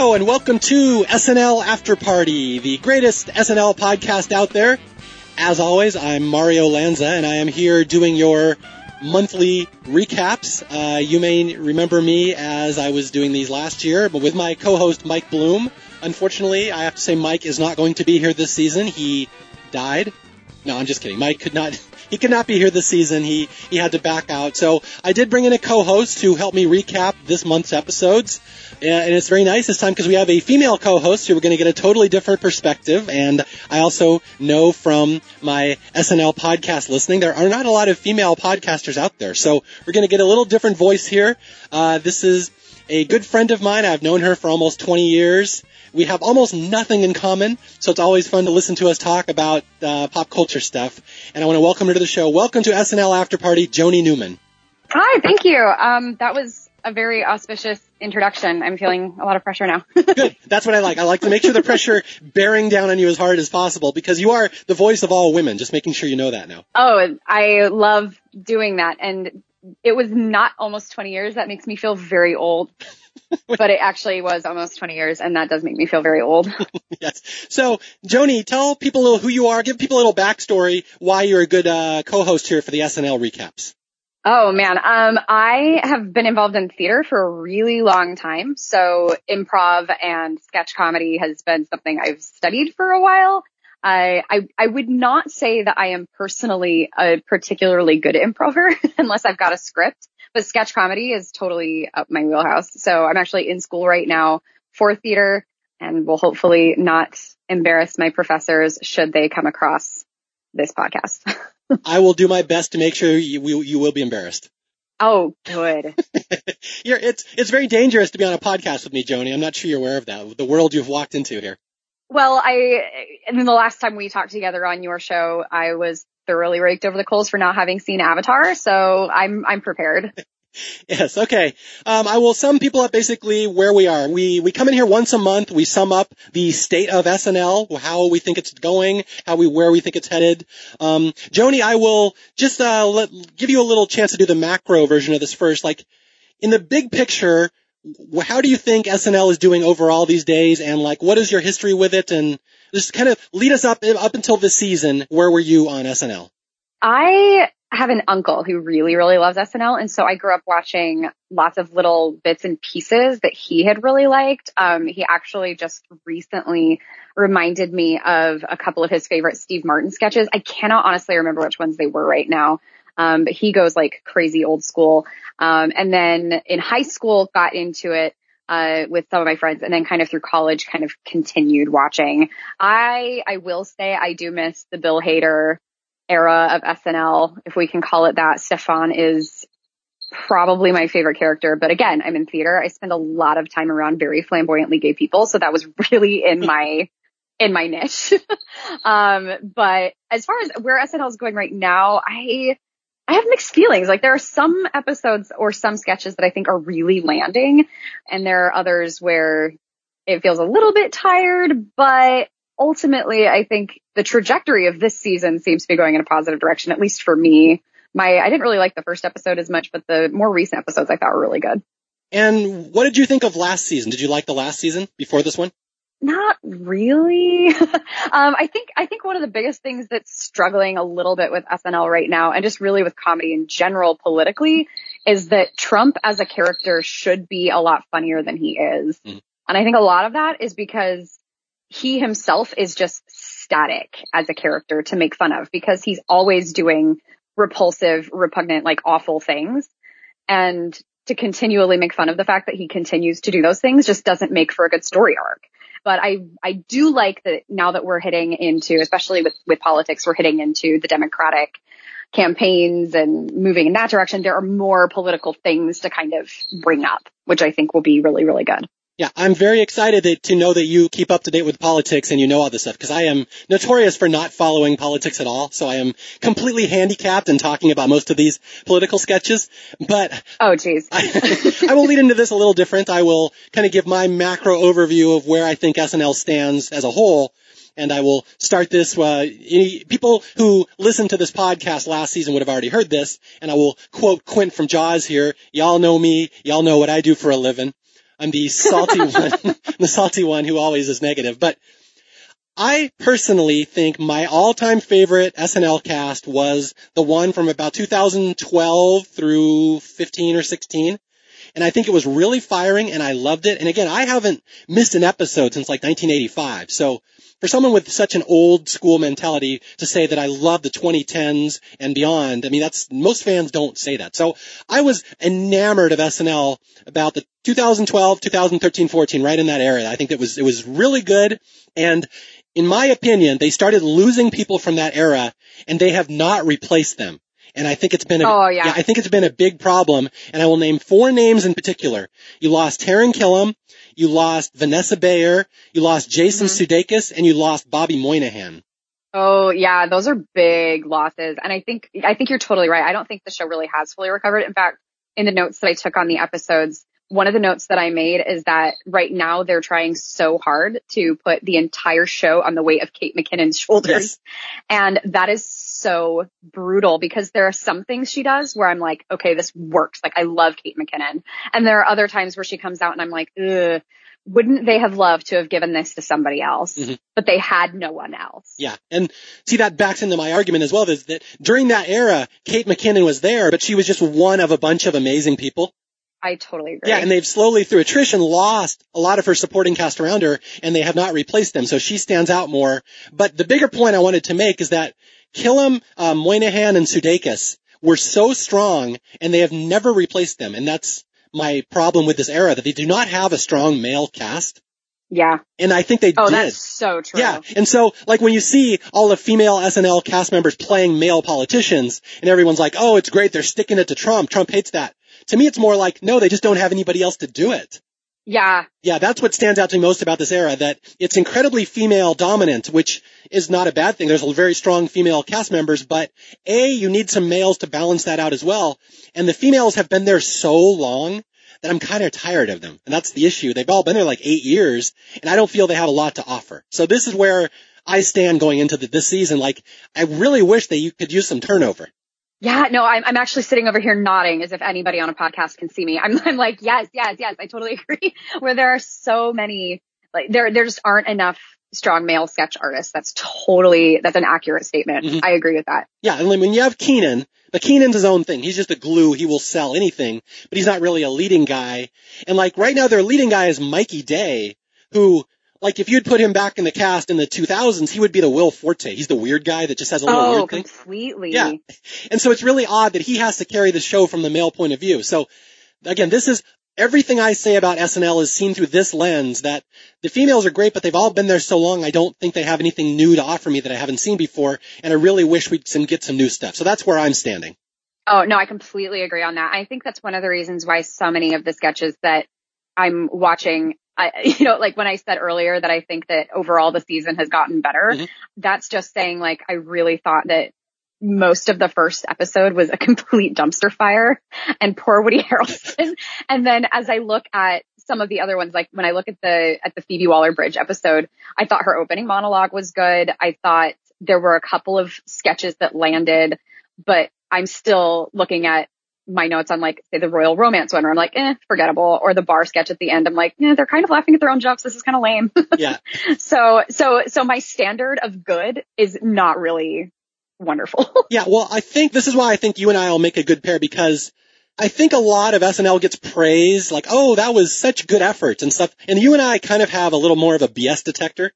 Hello and welcome to SNL After Party, the greatest SNL podcast out there. As always, I'm Mario Lanza and I am here doing your monthly recaps. Uh, you may remember me as I was doing these last year, but with my co-host Mike Bloom. Unfortunately, I have to say Mike is not going to be here this season. He died. No, I'm just kidding. Mike could not he could not be here this season. He he had to back out. So I did bring in a co-host to help me recap this month's episodes, and it's very nice this time because we have a female co-host who we're going to get a totally different perspective. And I also know from my SNL podcast listening there are not a lot of female podcasters out there, so we're going to get a little different voice here. Uh, this is a good friend of mine. I've known her for almost 20 years. We have almost nothing in common, so it's always fun to listen to us talk about uh, pop culture stuff. And I want to welcome her to the show. Welcome to SNL After Party, Joni Newman. Hi, thank you. Um, that was a very auspicious introduction. I'm feeling a lot of pressure now. Good. That's what I like. I like to make sure the pressure bearing down on you as hard as possible because you are the voice of all women. Just making sure you know that now. Oh, I love doing that. And it was not almost 20 years. That makes me feel very old. but it actually was almost 20 years, and that does make me feel very old. yes. So, Joni, tell people a little who you are. Give people a little backstory why you're a good uh, co-host here for the SNL recaps. Oh man, um, I have been involved in theater for a really long time. So improv and sketch comedy has been something I've studied for a while. I, I, I would not say that I am personally a particularly good improver unless I've got a script. But sketch comedy is totally up my wheelhouse. So I'm actually in school right now for theater and will hopefully not embarrass my professors should they come across this podcast. I will do my best to make sure you, you, you will be embarrassed. Oh, good. it's it's very dangerous to be on a podcast with me, Joni. I'm not sure you're aware of that. The world you've walked into here. Well, I and then the last time we talked together on your show, I was thoroughly raked over the coals for not having seen Avatar, so I'm I'm prepared. Yes, okay. Um, I will sum people up basically where we are. We we come in here once a month. We sum up the state of SNL, how we think it's going, how we where we think it's headed. Um, Joni, I will just uh, let, give you a little chance to do the macro version of this first. Like in the big picture, how do you think SNL is doing overall these days, and like what is your history with it, and just kind of lead us up up until this season. Where were you on SNL? I have an uncle who really, really loves SNL. And so I grew up watching lots of little bits and pieces that he had really liked. Um, he actually just recently reminded me of a couple of his favorite Steve Martin sketches. I cannot honestly remember which ones they were right now. Um, but he goes like crazy old school. Um, and then in high school got into it uh, with some of my friends and then kind of through college kind of continued watching. I, I will say I do miss the Bill Hader era of SNL, if we can call it that. Stefon is probably my favorite character, but again, I'm in theater. I spend a lot of time around very flamboyantly gay people. So that was really in my, in my niche. um, but as far as where SNL is going right now, I, I have mixed feelings. Like there are some episodes or some sketches that I think are really landing and there are others where it feels a little bit tired, but ultimately I think the trajectory of this season seems to be going in a positive direction, at least for me. My, I didn't really like the first episode as much, but the more recent episodes I thought were really good. And what did you think of last season? Did you like the last season before this one? Not really. um, I think I think one of the biggest things that's struggling a little bit with SNL right now, and just really with comedy in general politically, is that Trump as a character should be a lot funnier than he is. Mm-hmm. And I think a lot of that is because he himself is just static as a character to make fun of because he's always doing repulsive, repugnant, like awful things. And to continually make fun of the fact that he continues to do those things just doesn't make for a good story arc. But I, I do like that now that we're hitting into, especially with, with politics, we're hitting into the Democratic campaigns and moving in that direction. There are more political things to kind of bring up, which I think will be really, really good. Yeah, I'm very excited that, to know that you keep up to date with politics and you know all this stuff because I am notorious for not following politics at all. So I am completely handicapped in talking about most of these political sketches. But oh, jeez, I, I will lead into this a little different. I will kind of give my macro overview of where I think SNL stands as a whole. And I will start this. Uh, any, people who listened to this podcast last season would have already heard this, and I will quote Quint from Jaws here. Y'all know me. Y'all know what I do for a living. I'm the salty one, the salty one who always is negative. But I personally think my all-time favorite SNL cast was the one from about 2012 through 15 or 16. And I think it was really firing and I loved it. And again, I haven't missed an episode since like 1985. So for someone with such an old school mentality to say that I love the 2010s and beyond, I mean, that's, most fans don't say that. So I was enamored of SNL about the 2012, 2013, 14, right in that area. I think it was, it was really good. And in my opinion, they started losing people from that era and they have not replaced them. And I think it's been a, oh, yeah. yeah. I think it's been a big problem. And I will name four names in particular. You lost Taran Killam, you lost Vanessa Bayer, you lost Jason mm-hmm. Sudeikis, and you lost Bobby Moynihan. Oh yeah, those are big losses. And I think, I think you're totally right. I don't think the show really has fully recovered. In fact, in the notes that I took on the episodes, one of the notes that I made is that right now they're trying so hard to put the entire show on the weight of Kate McKinnon's shoulders. Yes. And that is so brutal because there are some things she does where I'm like, okay, this works. Like I love Kate McKinnon. And there are other times where she comes out and I'm like, ugh, wouldn't they have loved to have given this to somebody else? Mm-hmm. But they had no one else. Yeah. And see, that backs into my argument as well is that during that era, Kate McKinnon was there, but she was just one of a bunch of amazing people. I totally agree. Yeah, and they've slowly through attrition lost a lot of her supporting cast around her and they have not replaced them. So she stands out more. But the bigger point I wanted to make is that Killam, um, Moynihan and Sudeikis were so strong and they have never replaced them. And that's my problem with this era that they do not have a strong male cast. Yeah. And I think they oh, did. that's so true. Yeah. And so, like, when you see all the female SNL cast members playing male politicians, and everyone's like, oh, it's great, they're sticking it to Trump. Trump hates that. To me, it's more like, no, they just don't have anybody else to do it. Yeah. Yeah, that's what stands out to me most about this era, that it's incredibly female dominant, which is not a bad thing. There's a very strong female cast members, but A, you need some males to balance that out as well. And the females have been there so long that I'm kind of tired of them. And that's the issue. They've all been there like eight years, and I don't feel they have a lot to offer. So this is where I stand going into the, this season. Like, I really wish that you could use some turnover. Yeah, no, I'm, I'm actually sitting over here nodding as if anybody on a podcast can see me. I'm, I'm like, yes, yes, yes, I totally agree. Where there are so many, like, there, there just aren't enough strong male sketch artists. That's totally, that's an accurate statement. Mm-hmm. I agree with that. Yeah, and when you have Kenan, but Kenan's his own thing. He's just a glue. He will sell anything, but he's not really a leading guy. And like right now their leading guy is Mikey Day, who like if you'd put him back in the cast in the 2000s, he would be the Will Forte. He's the weird guy that just has a little oh, weird thing. completely. Yeah. And so it's really odd that he has to carry the show from the male point of view. So again, this is everything I say about SNL is seen through this lens that the females are great, but they've all been there so long. I don't think they have anything new to offer me that I haven't seen before. And I really wish we'd get some new stuff. So that's where I'm standing. Oh, no, I completely agree on that. I think that's one of the reasons why so many of the sketches that I'm watching I, you know, like when I said earlier that I think that overall the season has gotten better, mm-hmm. that's just saying like I really thought that most of the first episode was a complete dumpster fire and poor Woody Harrelson. and then as I look at some of the other ones, like when I look at the, at the Phoebe Waller-Bridge episode, I thought her opening monologue was good. I thought there were a couple of sketches that landed, but I'm still looking at my notes on like say the royal romance one where I'm like, eh, forgettable. Or the bar sketch at the end, I'm like, yeah, they're kind of laughing at their own jokes. This is kind of lame. Yeah. so so so my standard of good is not really wonderful. yeah, well I think this is why I think you and I will make a good pair because I think a lot of SNL gets praise, like, oh, that was such good effort and stuff. And you and I kind of have a little more of a BS detector.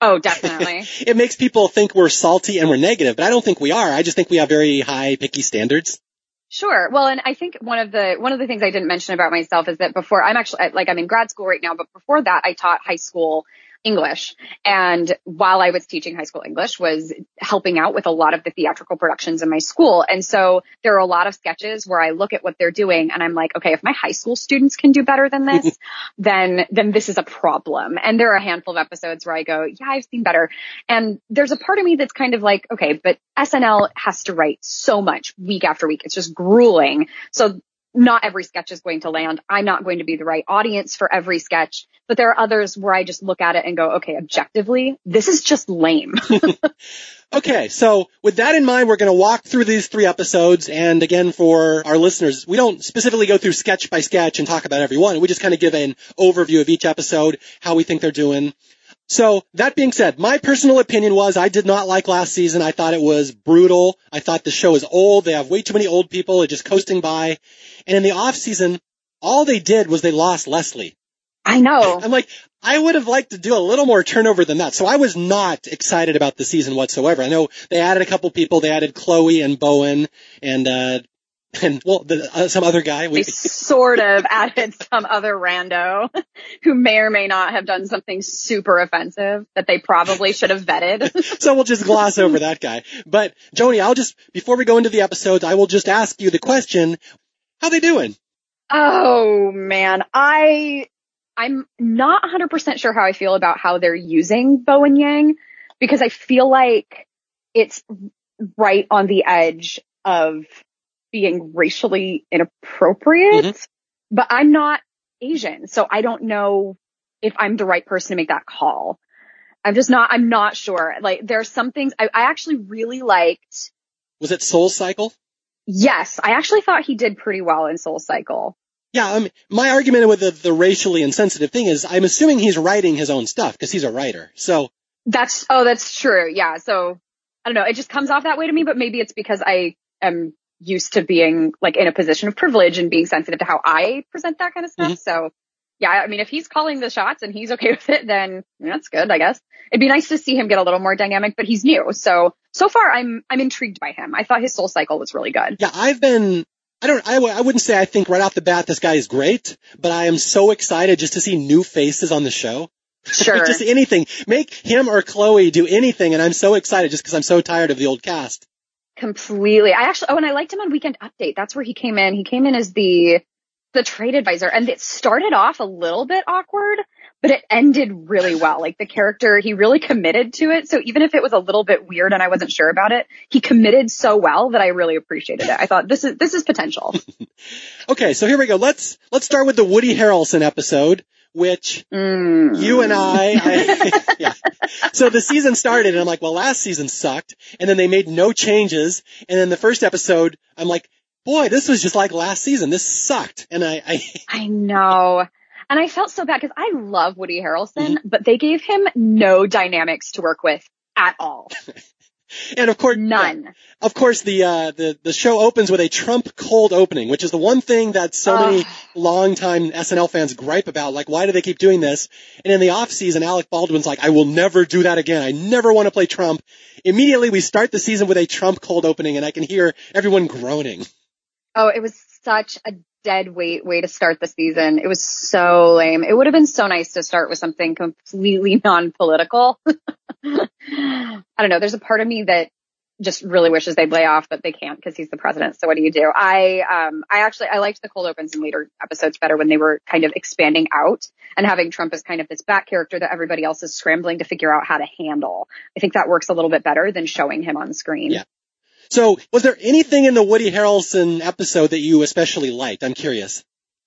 Oh, definitely. it makes people think we're salty and we're negative, but I don't think we are. I just think we have very high, picky standards. Sure. Well, and I think one of the one of the things I didn't mention about myself is that before I'm actually like I'm in grad school right now, but before that I taught high school English. And while I was teaching high school English was helping out with a lot of the theatrical productions in my school. And so there are a lot of sketches where I look at what they're doing and I'm like, okay, if my high school students can do better than this, then, then this is a problem. And there are a handful of episodes where I go, yeah, I've seen better. And there's a part of me that's kind of like, okay, but SNL has to write so much week after week. It's just grueling. So not every sketch is going to land. I'm not going to be the right audience for every sketch, but there are others where I just look at it and go, okay, objectively, this is just lame. okay. So with that in mind, we're going to walk through these three episodes. And again, for our listeners, we don't specifically go through sketch by sketch and talk about every one. We just kind of give an overview of each episode, how we think they're doing. So that being said, my personal opinion was I did not like last season. I thought it was brutal. I thought the show is old. They have way too many old people. They're just coasting by. And in the off season, all they did was they lost Leslie. I know. I'm like, I would have liked to do a little more turnover than that. So I was not excited about the season whatsoever. I know they added a couple people. They added Chloe and Bowen and, uh, and well, the, uh, some other guy. We sort of added some other rando who may or may not have done something super offensive that they probably should have vetted. so we'll just gloss over that guy. But Joni, I'll just before we go into the episodes, I will just ask you the question: How they doing? Oh man, I I'm not 100% sure how I feel about how they're using Bowen Yang because I feel like it's right on the edge of being racially inappropriate, mm-hmm. but I'm not Asian. So I don't know if I'm the right person to make that call. I'm just not, I'm not sure. Like there's some things I, I actually really liked. Was it Soul Cycle? Yes. I actually thought he did pretty well in Soul Cycle. Yeah, um, my argument with the, the racially insensitive thing is I'm assuming he's writing his own stuff because he's a writer. So that's, oh, that's true. Yeah. So I don't know. It just comes off that way to me, but maybe it's because I am used to being like in a position of privilege and being sensitive to how I present that kind of stuff. Mm-hmm. So yeah, I mean, if he's calling the shots and he's okay with it, then that's good, I guess. It'd be nice to see him get a little more dynamic, but he's new. So, so far I'm, I'm intrigued by him. I thought his soul cycle was really good. Yeah, I've been, I don't, I, I wouldn't say I think right off the bat this guy is great, but I am so excited just to see new faces on the show. Sure. just anything. Make him or Chloe do anything and I'm so excited just because I'm so tired of the old cast. Completely. I actually, oh, and I liked him on Weekend Update. That's where he came in. He came in as the, the trade advisor and it started off a little bit awkward, but it ended really well. Like the character, he really committed to it. So even if it was a little bit weird and I wasn't sure about it, he committed so well that I really appreciated it. I thought this is, this is potential. okay. So here we go. Let's, let's start with the Woody Harrelson episode which mm. you and I, I yeah. So the season started and I'm like, well, last season sucked. And then they made no changes. And then the first episode, I'm like, boy, this was just like last season. This sucked. And I, I, I know. And I felt so bad because I love Woody Harrelson, mm-hmm. but they gave him no dynamics to work with at all. And of course, none. Of course, the uh, the the show opens with a Trump cold opening, which is the one thing that so uh. many longtime SNL fans gripe about. Like, why do they keep doing this? And in the off season, Alec Baldwin's like, "I will never do that again. I never want to play Trump." Immediately, we start the season with a Trump cold opening, and I can hear everyone groaning. Oh, it was such a dead weight way to start the season. It was so lame. It would have been so nice to start with something completely non-political. I don't know. There's a part of me that just really wishes they'd lay off, but they can't because he's the president. So what do you do? I, um, I actually, I liked the cold opens in later episodes better when they were kind of expanding out and having Trump as kind of this back character that everybody else is scrambling to figure out how to handle. I think that works a little bit better than showing him on screen. Yeah. So was there anything in the Woody Harrelson episode that you especially liked? I'm curious.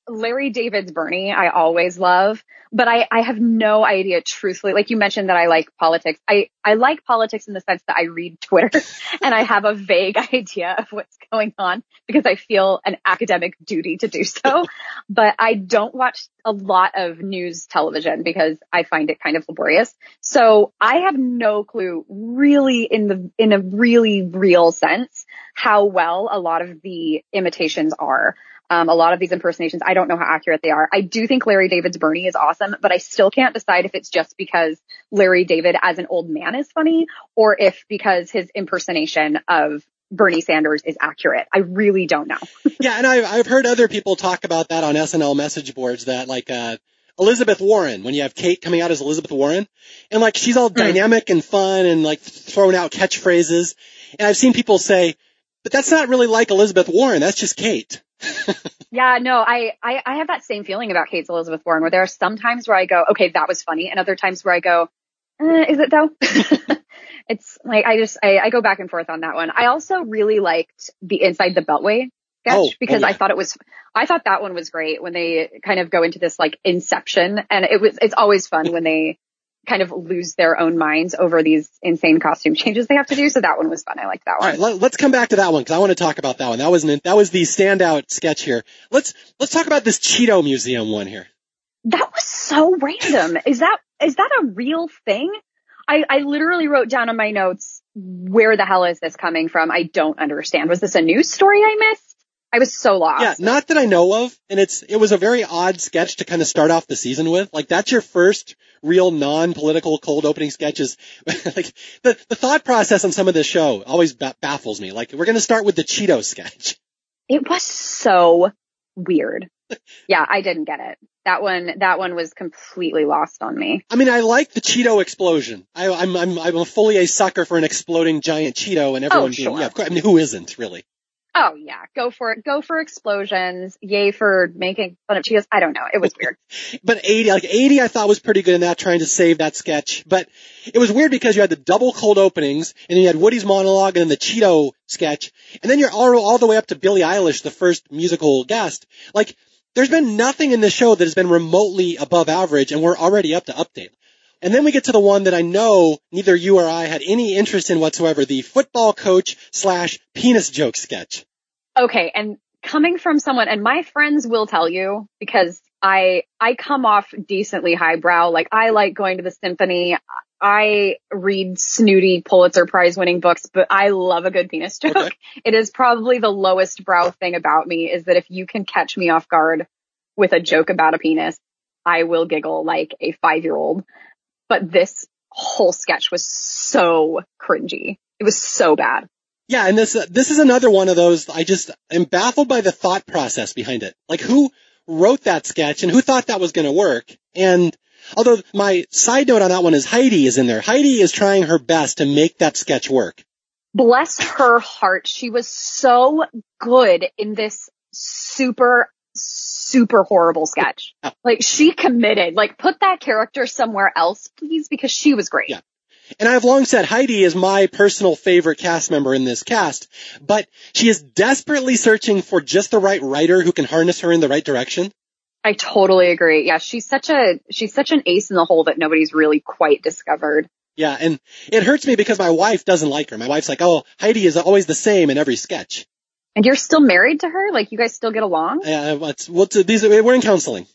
Larry David's Bernie, I always love, but I, I have no idea truthfully. Like you mentioned that I like politics. I, I like politics in the sense that I read Twitter and I have a vague idea of what's going on because I feel an academic duty to do so. but I don't watch a lot of news television because I find it kind of laborious. So I have no clue really in the, in a really real sense how well a lot of the imitations are. Um, a lot of these impersonations, I don't know how accurate they are. I do think Larry David's Bernie is awesome, but I still can't decide if it's just because Larry David as an old man is funny or if because his impersonation of Bernie Sanders is accurate. I really don't know. yeah, and I've, I've heard other people talk about that on SNL message boards that like, uh, Elizabeth Warren, when you have Kate coming out as Elizabeth Warren, and like she's all mm. dynamic and fun and like throwing out catchphrases. And I've seen people say, but that's not really like Elizabeth Warren. That's just Kate. yeah, no, I, I, I have that same feeling about Kate's Elizabeth Warren where there are some times where I go, okay, that was funny. And other times where I go, eh, is it though? it's like, I just, I, I go back and forth on that one. I also really liked the Inside the Beltway sketch Oh, oh, because I thought it was, I thought that one was great when they kind of go into this like inception and it was, it's always fun when they kind of lose their own minds over these insane costume changes they have to do. So that one was fun. I liked that one. right, let, let's come back to that one because I want to talk about that one. That was an, that was the standout sketch here. Let's let's talk about this Cheeto Museum one here. That was so random. Is that, is that a real thing? I, I literally wrote down on my notes, where the hell is this coming from? I don't understand. Was this a news story I missed? I was so lost. Yeah, not that I know of, and it's it was a very odd sketch to kind of start off the season with. Like that's your first real non-political cold opening sketches. like the the thought process on some of this show always ba- baffles me. Like we're gonna start with the Cheeto sketch. It was so weird. Yeah, I didn't get it. That one, that one was completely lost on me. I mean, I like the Cheeto explosion. I, I'm I'm I'm fully a sucker for an exploding giant Cheeto and everyone Oh, being sure. yeah. Of course, I mean, who isn't really? Oh yeah, go for it. Go for explosions. Yay for making fun of Cheetos. I don't know. It was weird. But Aidy, like Aidy I thought was pretty good in that, trying to save that sketch. But it was weird because you had the double cold openings, and then you had Woody's monologue and then the Cheeto sketch, and then you're all, all the way up to Billie Eilish, the first musical guest. Like, there's been nothing in this show that has been remotely above average, and we're already up to update. And then we get to the one that I know neither you or I had any interest in whatsoever, the football coach slash penis joke sketch. Okay, and coming from someone, and my friends will tell you because I I come off decently highbrow. Like I like going to the symphony. I read snooty Pulitzer Prize winning books, but I love a good penis joke. Okay. It is probably the lowest brow thing about me is that if you can catch me off guard with a joke about a penis, I will giggle like a five year old. But this whole sketch was so cringy. It was so bad. Yeah, and this uh, this is another one of those. I just am baffled by the thought process behind it. Like who wrote that sketch and who thought that was going to work? And although my side note on that one is Heidi is in there. Heidi is trying her best to make that sketch work. bless her heart. She was so good in this super, super horrible sketch. Yeah. Like she committed, like put that character somewhere else, please, because she was great. Yeah. And I've long said Heidi is my personal favorite cast member in this cast, but she is desperately searching for just the right writer who can harness her in the right direction. I totally agree. Yeah. She's such a, she's such an ace in the hole that nobody's really quite discovered. Yeah, and it hurts me because my wife doesn't like her. My wife's like, "Oh, Heidi is always the same in every sketch." And you're still married to her? Like you guys still get along? Yeah, what's what's these? We're in counseling.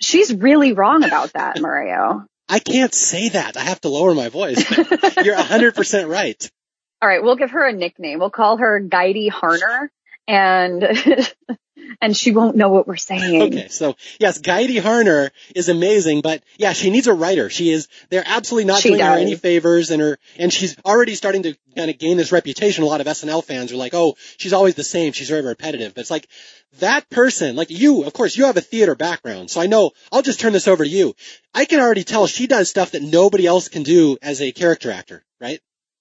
She's really wrong about that, Mario. I can't say that. I have to lower my voice. You're 100% right. All right, we'll give her a nickname. We'll call her Guidey Harner and and she won't know what we're saying. Okay, so yes, Guidey Harner is amazing, but yeah, she needs a writer. She is, they're absolutely not She doing her any favors and her, and she's already starting to kind of gain this reputation. A lot of SNL fans are like, oh, she's always the same. She's very repetitive. But it's like, that person, like you, of course, you have a theater background, so I know, I'll just turn this over to you. I can already tell she does stuff that nobody else can do as a character actor, right?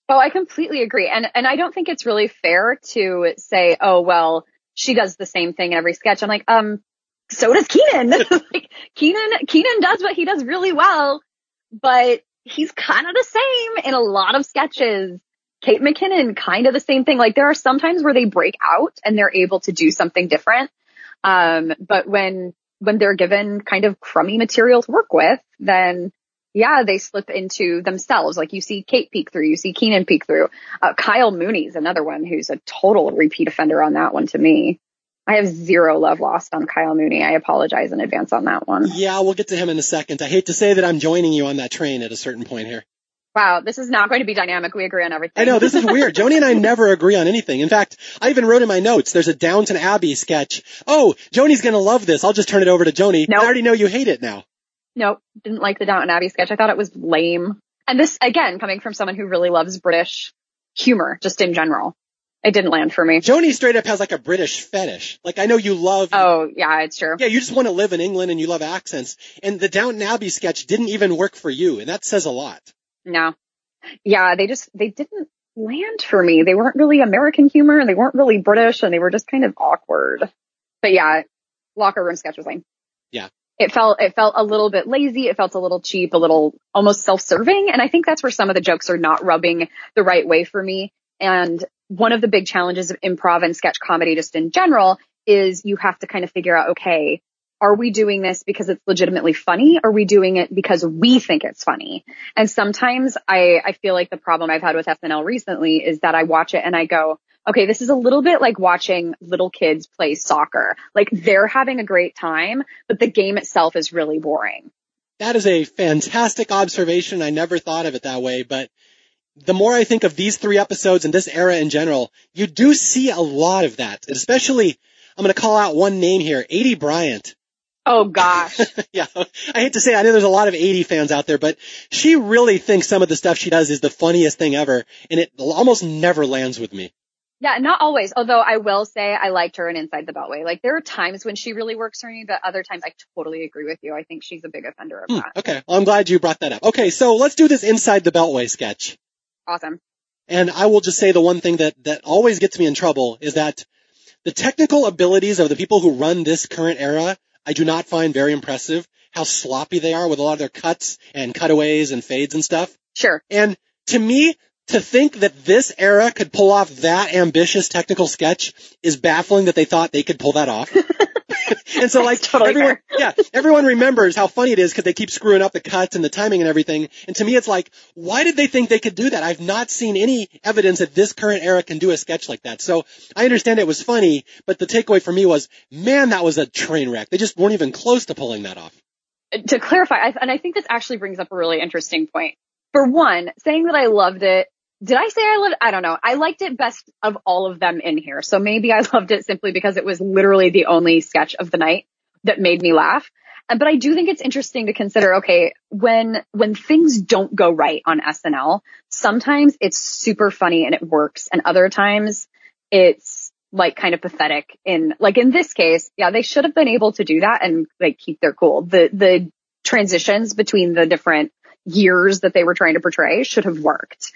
Oh, I completely agree. And and I don't think it's really fair to say, oh well, she does the same thing in every sketch. I'm like, um, so does Kenan. like Kenan Kenan does what he does really well, but he's kind of the same in a lot of sketches. Kate McKinnon, kind of the same thing. Like there are some times where they break out and they're able to do something different. Um, but when when they're given kind of crummy material to work with, then yeah, they slip into themselves. Like you see Kate peek through, you see Kenan peek through. Uh, Kyle Mooney's another one who's a total repeat offender on that one to me. I have zero love lost on Kyle Mooney. I apologize in advance on that one. Yeah, we'll get to him in a second. I hate to say that I'm joining you on that train at a certain point here. Wow, this is not going to be dynamic. We agree on everything. I know, this is weird. Joni and I never agree on anything. In fact, I even wrote in my notes, there's a Downton Abbey sketch. Oh, Joni's gonna love this. I'll just turn it over to Joni. Nope. I already know you hate it now. Nope, didn't like the Downton Abbey sketch. I thought it was lame. And this, again, coming from someone who really loves British humor, just in general. It didn't land for me. Joni straight up has like a British fetish. Like I know you love Oh, yeah, it's true. Yeah, you just want to live in England and you love accents. And the Downton Abbey sketch didn't even work for you, and that says a lot. No. Yeah, they just, they didn't land for me. They weren't really American humor and they weren't really British and they were just kind of awkward. But yeah, locker room sketch was lame. Yeah. It felt, it felt a little bit lazy. It felt a little cheap, a little almost self-serving. And I think that's where some of the jokes are not rubbing the right way for me. And one of the big challenges of improv and sketch comedy just in general is you have to kind of figure out, okay, are we doing this because it's legitimately funny? Are we doing it because we think it's funny? And sometimes I, I feel like the problem I've had with SNL recently is that I watch it and I go, okay, this is a little bit like watching little kids play soccer. Like they're having a great time, but the game itself is really boring. That is a fantastic observation. I never thought of it that way, but the more I think of these three episodes and this era in general, you do see a lot of that. Especially, I'm going to call out one name here, Aidy Bryant. Oh gosh. yeah. I hate to say, it, I know there's a lot of Aidy fans out there, but she really thinks some of the stuff she does is the funniest thing ever, and it almost never lands with me. Yeah, not always. Although I will say I liked her in Inside the Beltway. Like there are times when she really works for me, but other times I totally agree with you. I think she's a big offender of Hmm, that. okay. Well, I'm glad you brought that up. Okay, so let's do this Inside the Beltway sketch. Awesome. And I will just say the one thing that, that always gets me in trouble is that the technical abilities of the people who run this current era, I do not find very impressive. How sloppy they are with a lot of their cuts and cutaways and fades and stuff. Sure. And to me, to think that this era could pull off that ambitious technical sketch is baffling that they thought they could pull that off. and so like totally everyone, yeah, everyone remembers how funny it is because they keep screwing up the cuts and the timing and everything. And to me, it's like, why did they think they could do that? I've not seen any evidence that this current era can do a sketch like that. So I understand it was funny, but the takeaway for me was, man, that was a train wreck. They just weren't even close to pulling that off. To clarify, and I think this actually brings up a really interesting point. For one, saying that I loved it, did I say I loved I don't know. I liked it best of all of them in here. So maybe I loved it simply because it was literally the only sketch of the night that made me laugh. Uh, but I do think it's interesting to consider, okay, when, when things don't go right on SNL, sometimes it's super funny and it works. And other times it's like kind of pathetic in, like in this case, yeah, they should have been able to do that and like keep their cool. The, the transitions between the different years that they were trying to portray should have worked.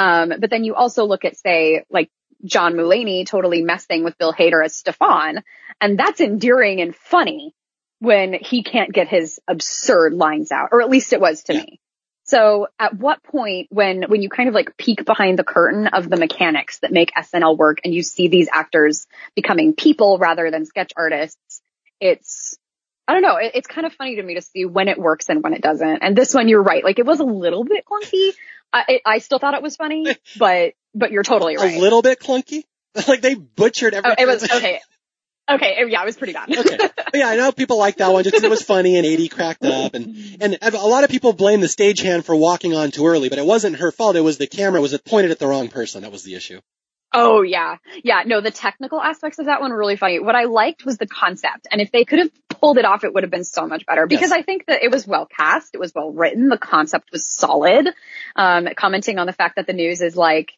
Um, but then you also look at, say, like John Mulaney totally messing with Bill Hader as Stefon, and that's endearing and funny when he can't get his absurd lines out, or at least it was to Yeah. me. So at what point when, when you kind of like peek behind the curtain of the mechanics that make SNL work and you see these actors becoming people rather than sketch artists, it's, I don't know, it, it's kind of funny to me to see when it works and when it doesn't. And this one, you're right. Like it was a little bit clunky. I, it, I still thought it was funny, but, but you're totally right. A little bit clunky. Like they butchered Oh, everything. it was okay. Okay, yeah, it was pretty bad. okay. But yeah, I know people like that one just because it was funny and Aidy cracked up and, and a lot of people blame the stagehand for walking on too early, but it wasn't her fault. It was the camera was pointed at the wrong person. That was the issue. Oh yeah. Yeah, no, the technical aspects of that one were really funny. What I liked was the concept. And if they could have pulled it off, it would have been so much better because Yes. I think that it was well cast. It was well written. The concept was solid. Um, commenting on the fact that the news is like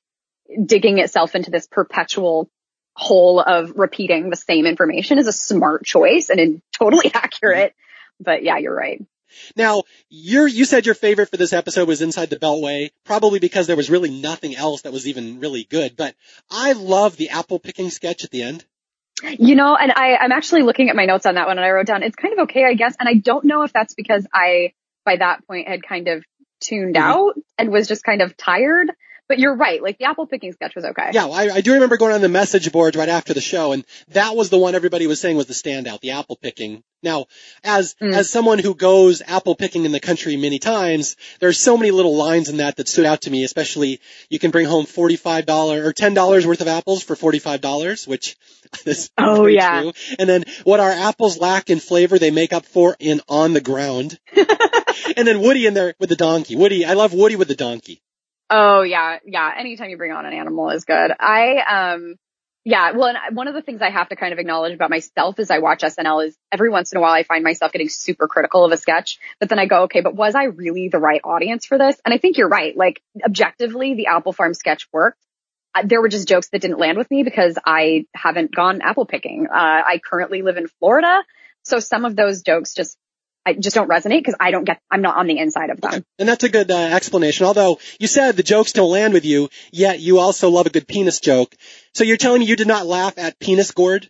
digging itself into this perpetual hole of repeating the same information is a smart choice and totally accurate. But yeah, you're right. Now, you're, you said your favorite for this episode was Inside the Beltway, probably because there was really nothing else that was even really good, but I love the apple picking sketch at the end. You know, and I, I'm actually looking at my notes on that one and I wrote down, it's kind of okay, I guess. And I don't know if that's because I, by that point, had kind of tuned Mhm. out and was just kind of tired. But you're right. Like the apple picking sketch was okay. Yeah, I, I do remember going on the message boards right after the show, and that was the one everybody was saying was the standout, the apple picking. Now, as Mm. as someone who goes apple picking in the country many times, there's so many little lines in that that stood out to me. Especially, you can bring home forty five dollar or ten dollars worth of apples for forty five dollars, which is Oh, yeah. true. And then, what our apples lack in flavor, they make up for in on the ground. and then Woody in there with the donkey. Woody, I love Woody with the donkey. Oh yeah, yeah. Anytime you bring on an animal is good. I um yeah, well and one of the things I have to kind of acknowledge about myself as I watch SNL is every once in a while I find myself getting super critical of a sketch, but then I go, okay, but was I really the right audience for this? And I think you're right. Like objectively, the Apple Farm sketch worked. Uh, There were just jokes that didn't land with me because I haven't gone apple picking. Uh, I currently live in Florida. So some of those jokes just, I just don't resonate because I don't get, I'm not on the inside of them. And that's a good uh, explanation. Although you said the jokes don't land with you, yet you also love a good penis joke. So you're telling me you did not laugh at penis gourd?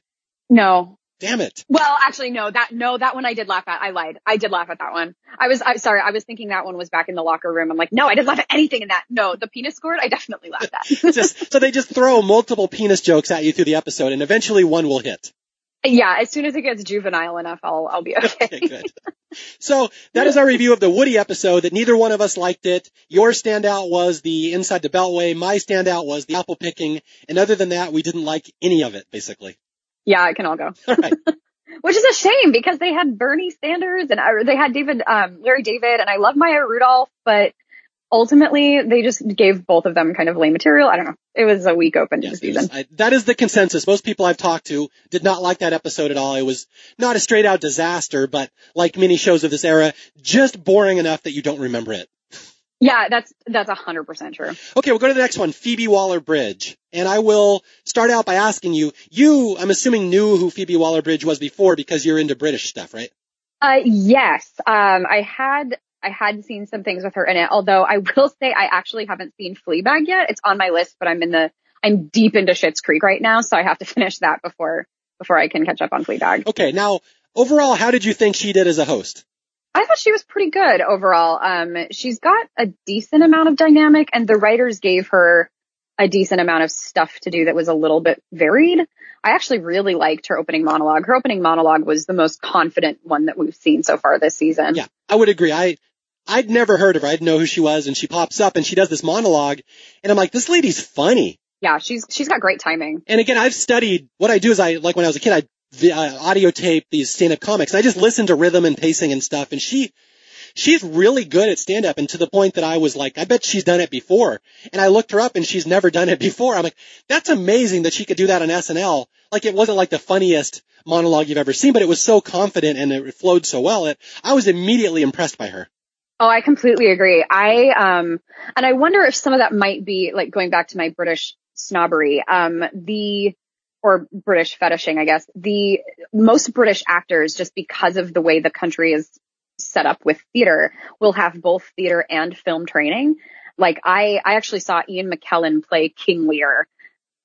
No, Damn it. Well, actually, no, that, no, that one I did laugh at. I lied. I did laugh at that one. I was, I'm sorry. I was thinking that one was back in the locker room. I'm like, no, I didn't laugh at anything in that. No, the penis gourd, I definitely laughed at. Just, so they just throw multiple penis jokes at you through the episode and eventually one will hit. Yeah, as soon as it gets juvenile enough, I'll I'll be okay. okay good. So that is our review of the Woody episode. That neither one of us liked it. Your standout was the inside the Beltway. My standout was the apple picking. And other than that, we didn't like any of it, basically. Yeah, it can all go. All right. Which is a shame because they had Bernie Sanders and or they had David, um, Larry David, and I love Maya Rudolph, but ultimately they just gave both of them kind of lame material. I don't know. It was a weak open to Yes, season. I- that is the consensus. Most people I've talked to did not like that episode at all. It was not a straight out disaster, but like many shows of this era, just boring enough that you don't remember it. yeah, that's that's a hundred percent true. Okay, we'll go to the next one, Phoebe Waller-Bridge. And I will start out by asking you, you, I'm assuming knew who Phoebe Waller-Bridge was before because you're into British stuff, right? Uh, yes. Um, I had, I had seen some things with her in it, although I will say I actually haven't seen Fleabag yet. It's on my list, but I'm in the, I'm deep into Schitt's Creek right now, so I have to finish that before, before I can catch up on Fleabag. Okay, now, overall, how did you think she did as a host? I thought she was pretty good overall. Um, she's got a decent amount of dynamic and the writers gave her a decent amount of stuff to do that was a little bit varied. I actually really liked her opening monologue. Her opening monologue was the most confident one that we've seen so far this season. Yeah, I would agree. I, I'd never heard of her. I didn't know who she was and she pops up and she does this monologue and I'm like, this lady's funny. Yeah, she's, she's got great timing. And again, I've studied, what I do is I, like when I was a kid, I the, uh, audio tape these stand-up comics and I just listen to rhythm and pacing and stuff and she, she's really good at stand-up and to the point that I was like, I bet she's done it before. And I looked her up and she's never done it before. I'm like, that's amazing that she could do that on SNL. Like it wasn't like the funniest monologue you've ever seen, but it was so confident and it flowed so well. It, I was immediately impressed by her. Oh, I completely agree. I, um, and I wonder if some of that might be like going back to my British snobbery, um, the, or British fetishing, I guess, the most British actors, just because of the way the country is set up with theater, will have both theater and film training. Like I, I actually saw Ian McKellen play King Lear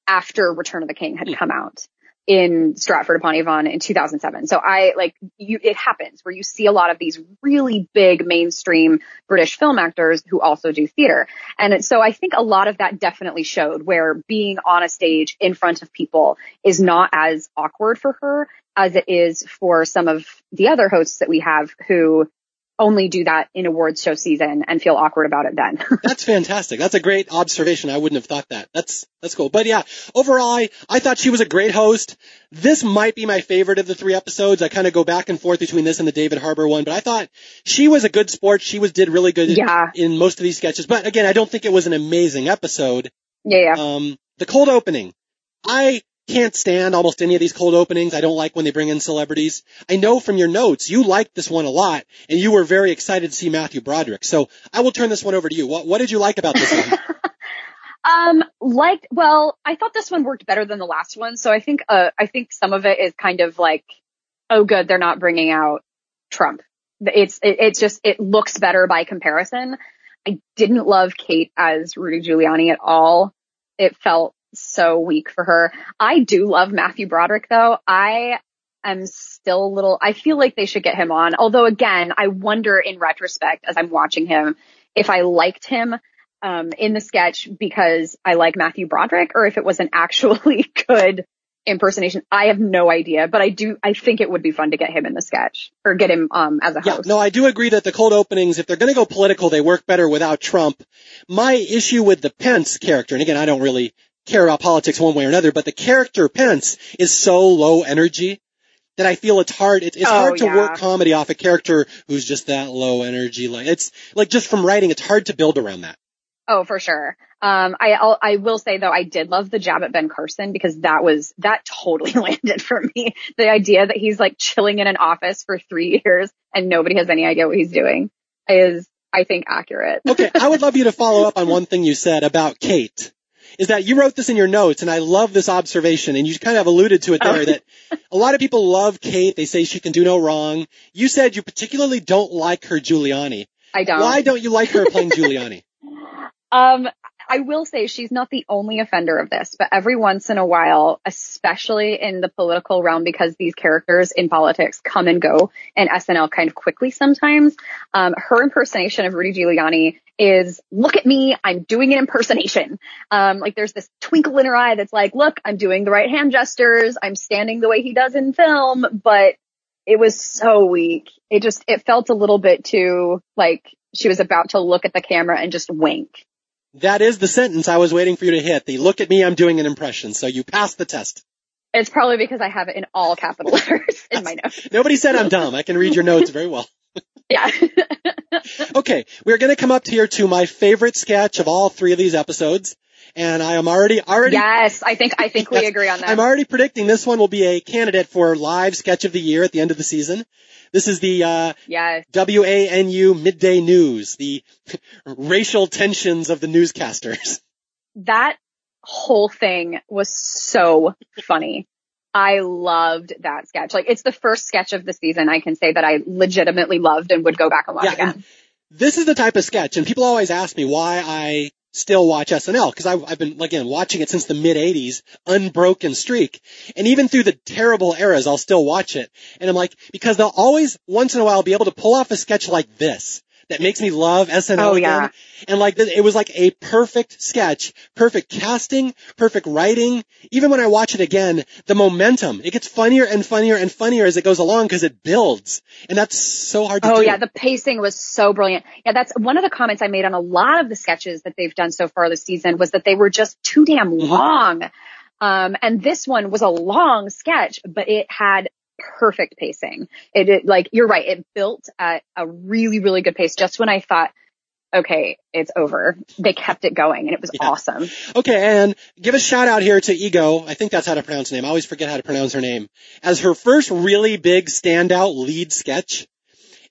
after Return of the King had Hmm. come out in Stratford upon Avon in 2007. So I like you, it happens where you see a lot of these really big mainstream British film actors who also do theater. And so I think a lot of that definitely showed where being on a stage in front of people is not as awkward for her as it is for some of the other hosts that we have who only do that in awards show season and feel awkward about it then. That's fantastic. That's a great observation. I wouldn't have thought that. That's that's cool. But yeah, overall, I, I thought she was a great host. This might be my favorite of the three episodes. I kind of go back and forth between this and the David Harbour one, but I thought she was a good sport. She was did really good yeah. in most of these sketches. But again, I don't think it was an amazing episode. Yeah. Yeah. Um, the cold opening. I can't stand almost any of these cold openings. I don't like when they bring in celebrities. I know from your notes you liked this one a lot, and you were very excited to see Matthew Broderick. So I will turn this one over to you. What, what did you like about this one? Um, like, well, I thought this one worked better than the last one. So I think, uh, I think some of it is kind of like, oh good, they're not bringing out Trump. It's, it, it's just, it looks better by comparison. I didn't love Kate as Rudy Giuliani at all. It felt so weak for her. I do love Matthew Broderick though. I am still a little, I feel like they should get him on. Although again, I wonder in retrospect as I'm watching him, if I liked him um, in the sketch because I like Matthew Broderick or if it was an actually good impersonation. I have no idea, but I do, I think it would be fun to get him in the sketch or get him, um, as a Yeah, host. no, I do agree that the cold openings, if they're going to go political, they work better without Trump. My issue with the Pence character, and again, I don't really care about politics one way or another, but the character Pence is so low energy that I feel it's hard. It's, it's Oh, hard to yeah. work comedy off a character who's just that low energy. Like it's like just from writing, it's hard to build around that. Oh, for sure. Um, I, I'll, I will say though, I did love the jab at Ben Carson because that was, that totally landed for me. The idea that he's like chilling in an office for three years and nobody has any idea what he's doing is, I think, accurate. Okay, I would love you to follow up on one thing you said about Kate. Is that you wrote this in your notes, and I love this observation, and you kind of alluded to it there, that a lot of people love Kate. They say she can do no wrong. You said you particularly don't like her Giuliani. I don't. Why don't you like her playing Giuliani? Um, I will say she's not the only offender of this, but every once in a while, especially in the political realm, because these characters in politics come and go and SNL kind of quickly sometimes, um, her impersonation of Rudy Giuliani is look at me, I'm doing an impersonation. Um, like there's this twinkle in her eye that's like, look, I'm doing the right hand gestures, I'm standing the way he does in film, but it was so weak. It just, it felt a little bit too like she was about to look at the camera and just wink. That is the sentence I was waiting for you to hit. The look at me, I'm doing an impression. So you passed the test. It's probably because I have it in all capital letters in my notes. Nobody said I'm dumb. I can read your notes very well. Yeah. okay, we're going to come up here to my favorite sketch of all three of these episodes. And I am already, already. Yes, I think, I think yes, we agree on that. I'm already predicting this one will be a candidate for live sketch of the year at the end of the season. This is the, uh, yes. WANU midday news, the racial tensions of the newscasters. That whole thing was so funny. I loved that sketch. Like it's the first sketch of the season I can say that I legitimately loved and would go back and watch yeah, again. And this is the type of sketch, and people always ask me why I still watch SNL because I've, I've been again watching it since the mid '80s, unbroken streak, and even through the terrible eras, I'll still watch it. And I'm like, because they'll always once in a while be able to pull off a sketch like this that makes me love SNL oh, again. Yeah. And like it was like a perfect sketch, perfect casting, perfect writing. Even when I watch it again, the momentum, it gets funnier and funnier and funnier as it goes along because it builds. And that's so hard to oh, do. Oh yeah, the pacing was so brilliant. Yeah, that's one of the comments I made on a lot of the sketches that they've done so far this season was that they were just too damn mm-hmm. long. Um, and this one was a long sketch, but it had perfect pacing. It, it, like you're right. It built at a really really good pace. Just when I thought, okay, it's over, they kept it going, and it was yeah. awesome. Okay, and give a shout out here to Ego. I think that's how to pronounce her name. I always forget how to pronounce her name. As her first really big standout lead sketch,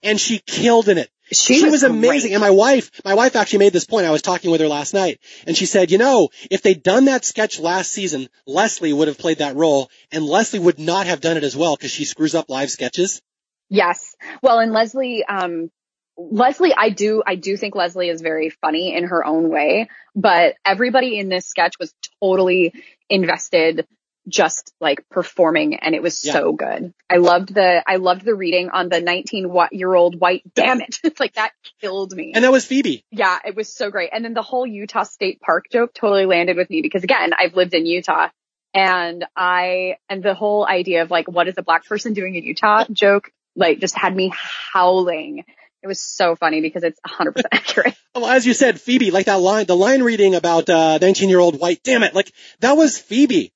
and she killed in it. She, she was, amazing. Great. And my wife, my wife actually made this point. I was talking with her last night and she said, you know, if they'd done that sketch last season, Leslie would have played that role and Leslie would not have done it as well because she screws up live sketches. Yes. Well, and Leslie, um, Leslie, I do, I do think Leslie is very funny in her own way, but everybody in this sketch was totally invested just like performing and it was yeah. so good. I loved the, I loved the reading on the 19 year old white, damn it. It's like that killed me. And that was Phoebe. Yeah, it was so great. And then the whole Utah State Park joke totally landed with me because again, I've lived in Utah and I, and the whole idea of like, what is a black person doing in Utah joke, like just had me howling. It was so funny because it's 100% accurate. well, as you said, Phoebe, like that line, the line reading about, uh, 19 year old white, damn it, like that was Phoebe.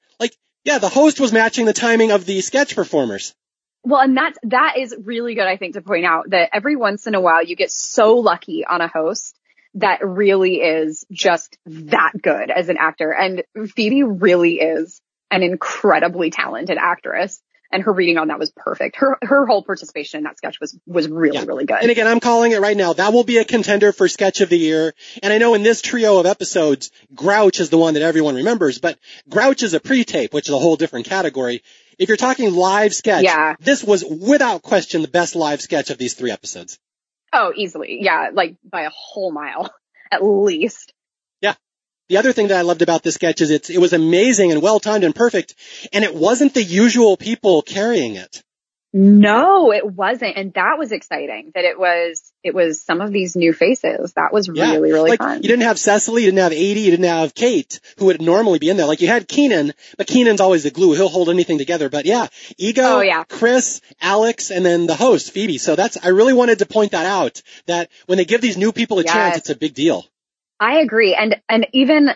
Yeah, the host was matching the timing of the sketch performers. Well, and that's, that is really good, I think, to point out that every once in a while you get so lucky on a host that really is just that good as an actor. And Phoebe really is an incredibly talented actress and her reading on that was perfect. Her her whole participation in that sketch was was really yeah. really good. And again, I'm calling it right now. That will be a contender for sketch of the year. And I know in this trio of episodes, Grouch is the one that everyone remembers, but Grouch is a pre-tape, which is a whole different category. If you're talking live sketch, yeah. this was without question the best live sketch of these three episodes. Oh, easily. Yeah, like by a whole mile at least. The other thing that I loved about this sketch is it's, it was amazing and well timed and perfect, and it wasn't the usual people carrying it. No, it wasn't. And that was exciting that it was, it was some of these new faces. That was yeah. really, really like, fun. You didn't have Cecily, you didn't have Aidy, you didn't have Kate, who would normally be in there. Like you had Kenan, but Kenan's always the glue. He'll hold anything together. But yeah, Ego, oh, yeah. Chris, Alex, and then the host, Phoebe. So that's, I really wanted to point that out, that when they give these new people a yes. chance, it's a big deal. I agree. And, and even,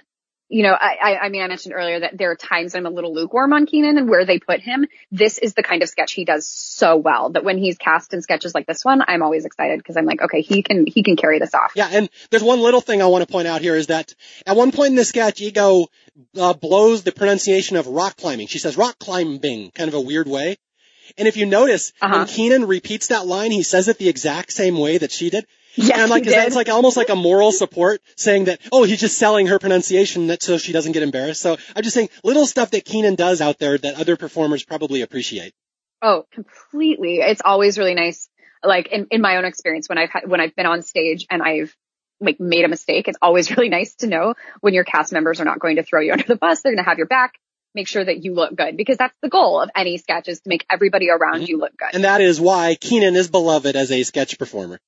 you know, I, I mean, I mentioned earlier that there are times I'm a little lukewarm on Kenan and where they put him. This is the kind of sketch he does so well that when he's cast in sketches like this one, I'm always excited because I'm like, okay, he can, he can carry this off. Yeah. And there's one little thing I want to point out here is that at one point in the sketch, Ego uh, blows the pronunciation of rock climbing. She says rock climbing, kind of a weird way. And if you notice, uh-huh. when Kenan repeats that line, he says it the exact same way that she did. Yes, and like, is that's like almost like a moral support saying that, oh, he's just selling her pronunciation that so she doesn't get embarrassed. So I'm just saying little stuff that Kenan does out there that other performers probably appreciate. Oh, completely. It's always really nice. Like in, in my own experience when I've had, when I've been on stage and I've like made a mistake. It's always really nice to know when your cast members are not going to throw you under the bus. They're going to have your back. Make sure that you look good because that's the goal of any sketch is to make everybody around mm-hmm. you look good. And that is why Kenan is beloved as a sketch performer.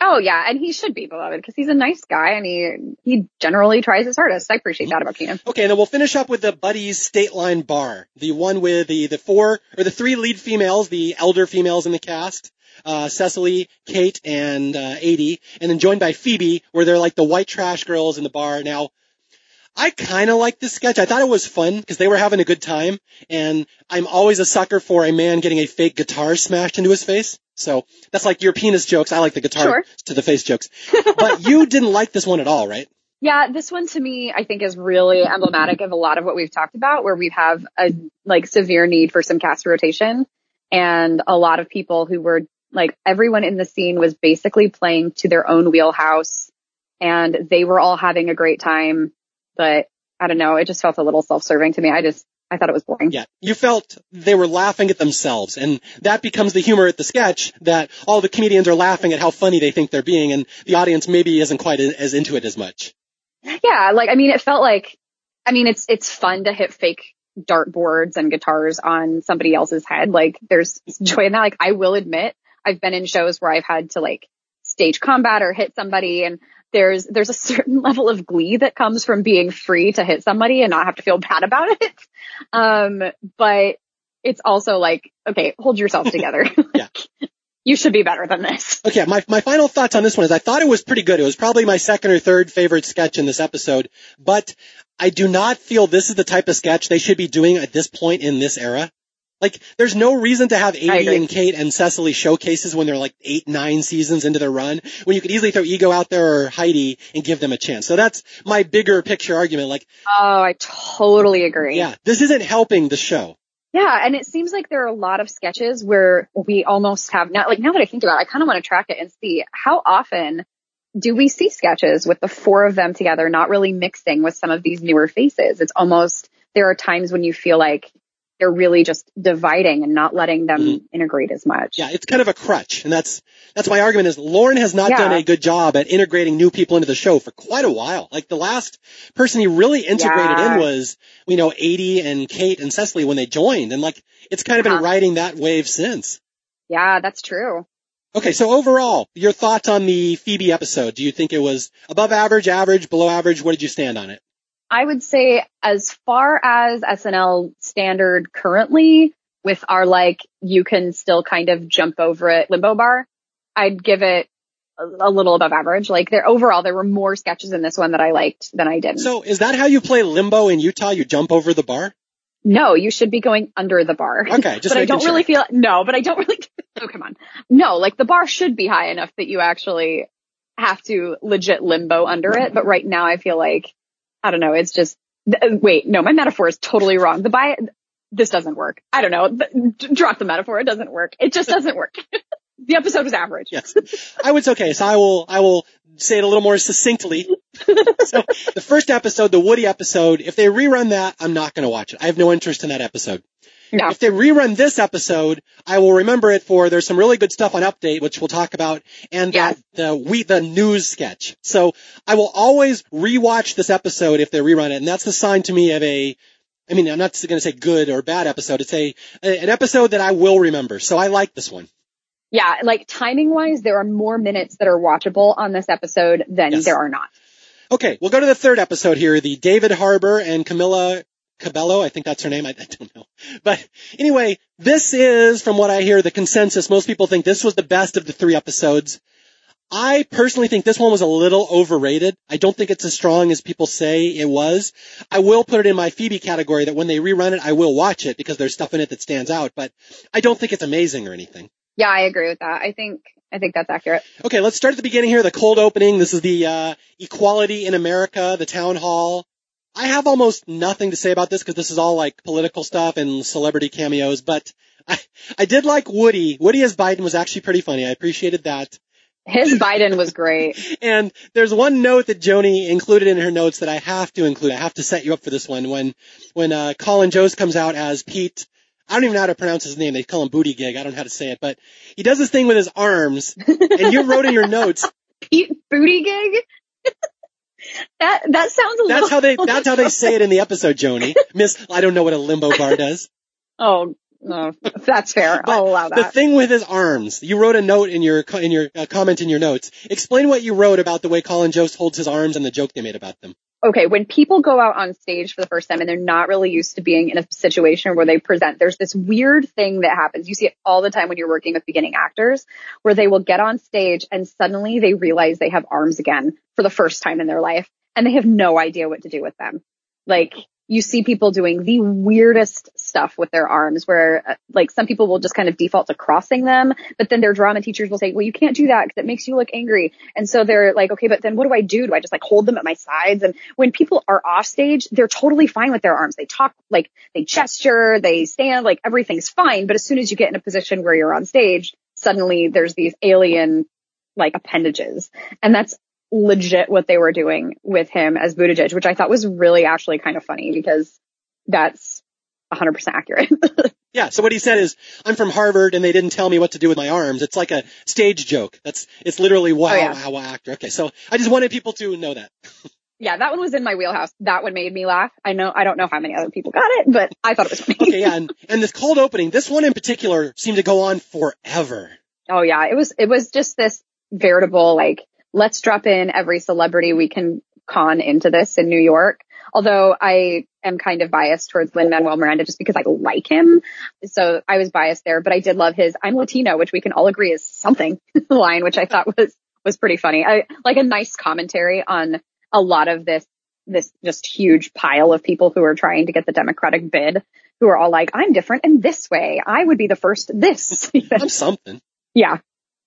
Oh yeah, and he should be beloved because he's a nice guy and he he generally tries his hardest. I appreciate that about Kenan. Okay, and then we'll finish up with the Buddies State Line Bar, the one with the the four or the three lead females, the elder females in the cast. Uh, Cecily, Kate, and uh, Aidy, and then joined by Phoebe, where they're like the white trash girls in the bar. Now, I kind of like this sketch. I thought it was fun because they were having a good time, and I'm always a sucker for a man getting a fake guitar smashed into his face. So that's like your penis jokes. I like the guitar sure. to the face jokes. but you didn't like this one at all, right? Yeah, this one to me, I think is really emblematic of a lot of what we've talked about where we have a like severe need for some cast rotation and a lot of people who were like everyone in the scene was basically playing to their own wheelhouse and they were all having a great time but I don't know. It just felt a little self-serving to me. I just, I thought it was boring. Yeah. You felt they were laughing at themselves and that becomes the humor at the sketch that all the comedians are laughing at how funny they think they're being and the audience maybe isn't quite as into it as much. Yeah. Like, I mean, it felt like, I mean, it's, it's fun to hit fake dartboards and guitars on somebody else's head. Like there's joy in that. Like I will admit I've been in shows where I've had to like stage combat or hit somebody and there's there's a certain level of glee that comes from being free to hit somebody and not have to feel bad about it. Um, but it's also like, okay, hold yourself together. yeah. you should be better than this. Okay, my my final thoughts on this one is I thought it was pretty good. It was probably my second or third favorite sketch in this episode, but I do not feel this is the type of sketch they should be doing at this point in this era. Like, there's no reason to have Aidy and Kate and Cecily showcases when they're like eight, nine seasons into their run, when you could easily throw Ego out there or Heidi and give them a chance. So that's my bigger picture argument. Like, oh, I totally agree. Yeah, this isn't helping the show. Yeah, and it seems like there are a lot of sketches where we almost have now, like now that I think about it, I kind of want to track it and see how often do we see sketches with the four of them together, not really mixing with some of these newer faces. It's almost, there are times when you feel like they're really just dividing and not letting them mm-hmm. integrate as much. Yeah, it's kind of a crutch. And that's, that's my argument is Lorne has not yeah. done a good job at integrating new people into the show for quite a while. Like the last person he really integrated yeah. in was, you know, Aidy and Kate and Cecily when they joined. And like, it's kind of uh-huh. been riding that wave since. Yeah, that's true. Okay, so overall, your thoughts on the Phoebe episode. Do you think it was above average, average, below average? What did you stand on it? I would say as far as SNL standard currently with our like, you can still kind of jump over it limbo bar, I'd give it a, little above average. Like there overall, there were more sketches in this one that I liked than I didn't. So is that how you play limbo in Utah? You jump over the bar? No, you should be going under the bar. Okay, just but I don't sure. really feel no, but I don't really. Oh come on, no, like the bar should be high enough that you actually have to legit limbo under it. But right now, I feel like I don't know. It's just, uh, wait, no, my metaphor is totally wrong. The buy, this doesn't work. I don't know. Drop the metaphor. It doesn't work. It just doesn't work. the episode was average. Yes. I would, okay. So I will, I will say it a little more succinctly. so the first episode, the Woody episode, if they rerun that, I'm not going to watch it. I have no interest in that episode. No. If they rerun this episode, I will remember it for there's some really good stuff on Update, which we'll talk about, and yes. the, we the news sketch. So I will always rewatch this episode if they rerun it, and that's the sign to me of a. I mean, I'm not going to say good or bad episode. It's a an episode that I will remember. So I like this one. Yeah, like timing wise, there are more minutes that are watchable on this episode than yes. there are not. Okay, we'll go to the third episode here, the David Harbour and Camila Cabello, I think that's her name. I, I, don't know. But anyway, this is, from what I hear, the consensus. Most people think this was the best of the three episodes. I personally think this one was a little overrated. I don't think it's as strong as people say it was. I will put it in my Phoebe category that when they rerun it, I will watch it because there's stuff in it that stands out, but I don't think it's amazing or anything. Yeah, I agree with that. I think I think that's accurate. Okay, let's start at the beginning here. The cold opening. This is the uh, Equality in America, the town hall. I have almost nothing to say about this because this is all like political stuff and celebrity cameos, but I, I did like Woody. Woody as Biden was actually pretty funny. I appreciated that. His Biden was great. and there's one note that Joni included in her notes that I have to include. I have to set you up for this one. When, when, uh, Colin Jost comes out as Pete, I don't even know how to pronounce his name. They call him Booty Gig. I don't know how to say it, but he does this thing with his arms and you wrote in your notes. Pete Booty Gig? That that sounds a That's little. how they that's how they say it in the episode, Joni. Miss I don't know what a limbo bar does. Oh, no, that's fair. I'll allow The thing with his arms, you wrote a note in your in your uh, comment in your notes. Explain what you wrote about the way Colin Jost holds his arms and the joke they made about them. Okay, when people go out on stage for the first time and they're not really used to being in a situation where they present, there's this weird thing that happens. You see it all the time when you're working with beginning actors where they will get on stage and suddenly they realize they have arms again for the first time in their life and they have no idea what to do with them. Like you see people doing the weirdest stuff with their arms where uh, like some people will just kind of default to crossing them, but then their drama teachers will say, well, you can't do that because it makes you look angry. And so they're like, okay, but then what do I do? Do I just like hold them at my sides? And when people are off stage, they're totally fine with their arms. They talk like they gesture, they stand, like everything's fine. But as soon as you get in a position where you're on stage, suddenly there's these alien like appendages. And that's legit what they were doing with him as Buttigieg, which I thought was really actually kind of funny because that's 100% accurate. Yeah, so what he said is, I'm from Harvard and they didn't tell me what to do with my arms. It's like a stage joke. That's, it's literally wow, Oh, yeah. wow, wow, actor. Okay, so I just wanted people to know that. yeah, that one was in my wheelhouse. That one made me laugh. I know, I don't know how many other people got it, but I thought it was funny. Okay, yeah, and, and this cold opening, this one in particular seemed to go on forever. Oh yeah, it was it was just this veritable like let's drop in every celebrity we can con into this in New York. Although I am kind of biased towards Lin Manuel Miranda just because I like him, so I was biased there. But I did love his "I'm Latino," which we can all agree is something line, which I thought was was pretty funny. I like a nice commentary on a lot of this this just huge pile of people who are trying to get the Democratic bid, who are all like, "I'm different in this way. I would be the first this." I'm something. Yeah,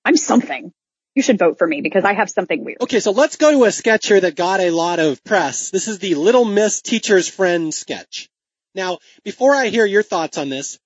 I'm something. You should vote for me because I have something weird. Okay, so let's go to a sketch here that got a lot of press. This is the Little Miss Teacher's Friend sketch. Now, before I hear your thoughts on this,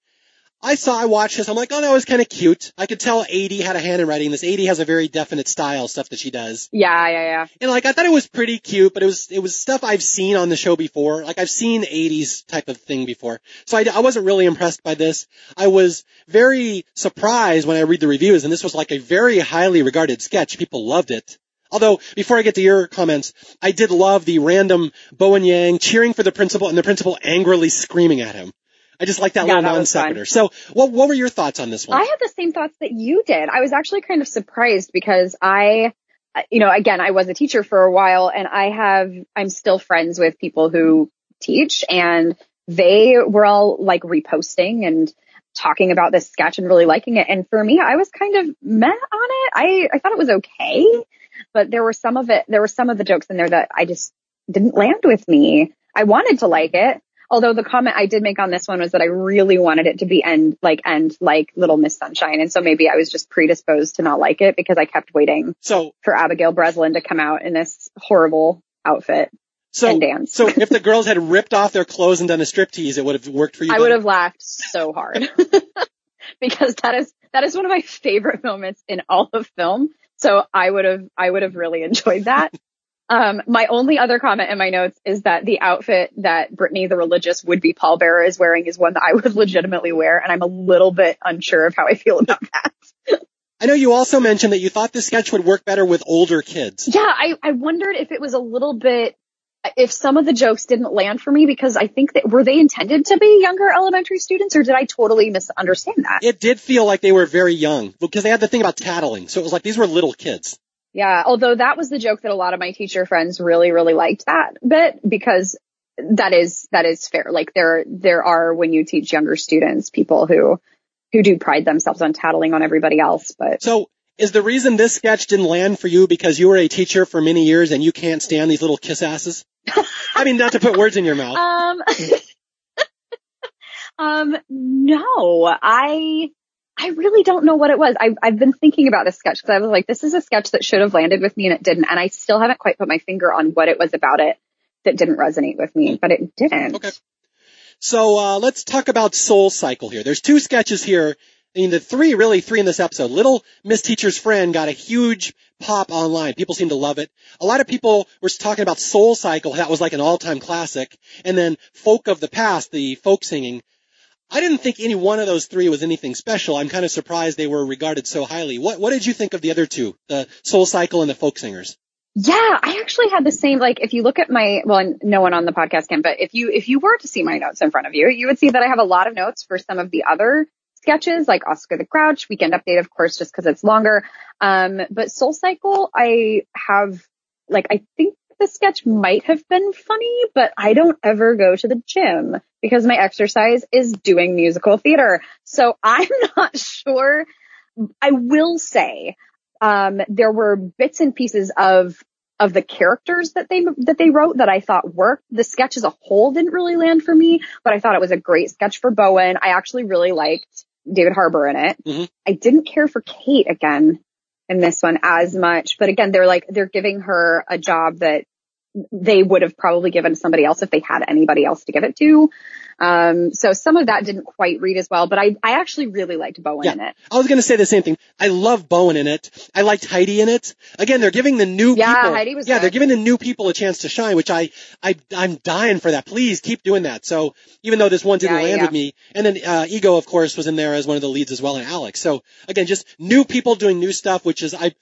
I saw, I watched this, I'm like, oh, that was kind of cute. I could tell Aidy had a hand in writing this. Aidy has a very definite style, stuff that she does. Yeah, yeah, yeah. And like, I thought it was pretty cute, but it was, it was stuff I've seen on the show before. Like, I've seen Aidy's type of thing before. So I, I wasn't really impressed by this. I was very surprised when I read the reviews, and this was like a very highly regarded sketch. People loved it. Although, before I get to your comments, I did love the random Bowen Yang cheering for the principal and the principal angrily screaming at him. I just like that Yeah, little that non sequitur. So, what, what were your thoughts on this one? I had the same thoughts that you did. I was actually kind of surprised because I, you know, again, I was a teacher for a while and I have, I'm still friends with people who teach and they were all like reposting and talking about this sketch and really liking it. And for me, I was kind of meh on it. I, I thought it was okay, but there were some of it, there were some of the jokes in there that I just didn't land with me. I wanted to like it. Although the comment I did make on this one was that I really wanted it to be end, like end like Little Miss Sunshine. And so maybe I was just predisposed to not like it because I kept waiting so, for Abigail Breslin to come out in this horrible outfit so, and dance. so if the girls had ripped off their clothes and done a striptease, it would have worked for you. I better? would have laughed so hard because that is, that is one of my favorite moments in all of film. So I would have, I would have really enjoyed that. Um, my only other comment in my notes is that the outfit that Brittany, the religious would-be pallbearer, is wearing is one that I would legitimately wear, and I'm a little bit unsure of how I feel about that. I know you also mentioned that you thought this sketch would work better with older kids. Yeah, I, I wondered if it was a little bit, if some of the jokes didn't land for me because I think that were they intended to be younger elementary students, or did I totally misunderstand that? It did feel like they were very young because they had the thing about tattling. So it was like these were little kids. Yeah, although that was the joke that a lot of my teacher friends really, really liked that bit because that is, that is fair. Like there, there are when you teach younger students, people who, who do pride themselves on tattling on everybody else, but So is the reason this sketch didn't land for you because you were a teacher for many years and you can't stand these little kiss asses? I mean, not to put words in your mouth. um, um, no, I, I really don't know what it was. I, I've been thinking about this sketch because I was like, this is a sketch that should have landed with me and it didn't. And I still haven't quite put my finger on what it was about it that didn't resonate with me, but it didn't. Okay. So uh, let's talk about Soul Cycle here. There's two sketches here. I mean, the three, really three in this episode. Little Miss Teacher's Friend got a huge pop online. People seem to love it. A lot of people were talking about Soul Cycle. That was like an all-time classic. And then Folk of the Past, the folk singing. I didn't think any one of those three was anything special. I'm kind of surprised they were regarded so highly. What What did you think of the other two, the Soul Cycle and the Folk Singers? Yeah, I actually had the same, like, if you look at my, well, no one on the podcast can, but if you, if you were to see my notes in front of you, you would see that I have a lot of notes for some of the other sketches, like Oscar the Grouch, Weekend Update, of course, just because it's longer. Um, but Soul Cycle, I have, like, I think the sketch might have been funny, but I don't ever go to the gym because my exercise is doing musical theater. So I'm not sure. I will say um, there were bits and pieces of of the characters that they that they wrote that I thought worked. The sketch as a whole didn't really land for me, but I thought it was a great sketch for Bowen. I actually really liked David Harbour in it. Mm-hmm. I didn't care for Kate again in this one as much, but again, they're like they're giving her a job that they would have probably given somebody else if they had anybody else to give it to. Um, so some of that didn't quite read as well, but I, I actually really liked Bowen yeah. in it. I was going to say the same thing. I love Bowen in it. I liked Heidi in it. Again, they're giving the new yeah, people. Heidi was yeah, good. they're giving the new people a chance to shine, which I, I, I'm dying for that. Please keep doing that. So even though this one didn't yeah, land yeah. with me, and then, uh, Ego, of course, was in there as one of the leads as well, and Alex. So again, just new people doing new stuff, which is, I,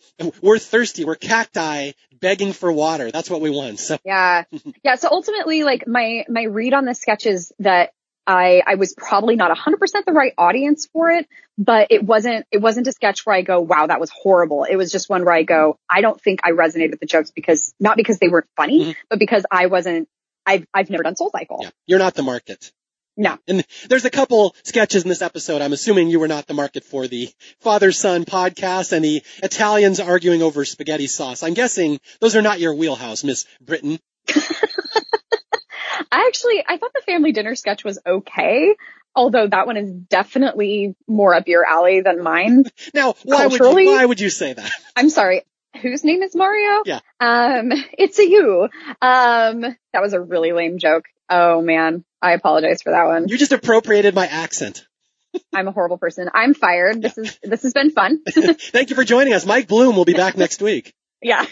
we're thirsty. We're cacti begging for water. That's what we want. So. Yeah. Yeah. So ultimately, like my, my read on the sketch is that I, I was probably not 100% the right audience for it, but it wasn't, it wasn't a sketch where I go, wow, that was horrible. It was just one where I go, I don't think I resonated with the jokes because, not because they weren't funny, mm-hmm. but because I wasn't, I've, I've never done Soul Cycle. Yeah. You're not the market. No. And there's a couple sketches in this episode. I'm assuming you were not the market for the father-son podcast and the Italians arguing over spaghetti sauce. I'm guessing those are not your wheelhouse, Miss Britton. I actually, I thought the family dinner sketch was okay. Although that one is definitely more up your alley than mine. Now, why would you, why would you say that? I'm sorry. Whose name is Mario? Yeah. Um, it's a you. Um, that was a really lame joke. Oh man, I apologize for that one. You just appropriated my accent. I'm a horrible person. I'm fired. This is this has been fun. Thank you for joining us. Mike Bloom will be back next week. Yeah.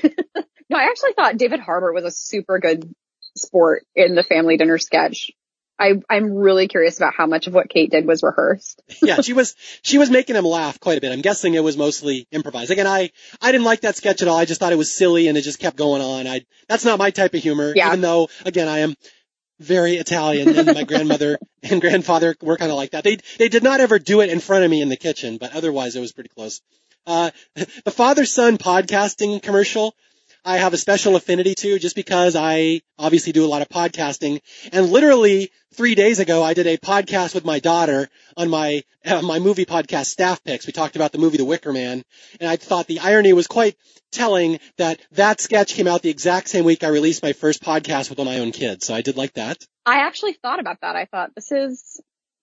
no, I actually thought David Harbour was a super good sport in the family dinner sketch. I, I'm really curious about how much of what Kate did was rehearsed. yeah, she was, she was making him laugh quite a bit. I'm guessing it was mostly improvised. Again, I, I didn't like that sketch at all. I just thought it was silly and it just kept going on. I, that's not my type of humor. Yeah. Even though, again, I am very Italian and my grandmother and grandfather were kind of like that. They, they did not ever do it in front of me in the kitchen, but otherwise it was pretty close. Uh, the father-son podcasting commercial, I have a special affinity to just because I obviously do a lot of podcasting. And literally three days ago, I did a podcast with my daughter on my, uh, my movie podcast staff picks. We talked about the movie The Wicker Man. And I thought the irony was quite telling that that sketch came out the exact same week I released my first podcast with my own kids. So I did like that. I actually thought about that. I thought this is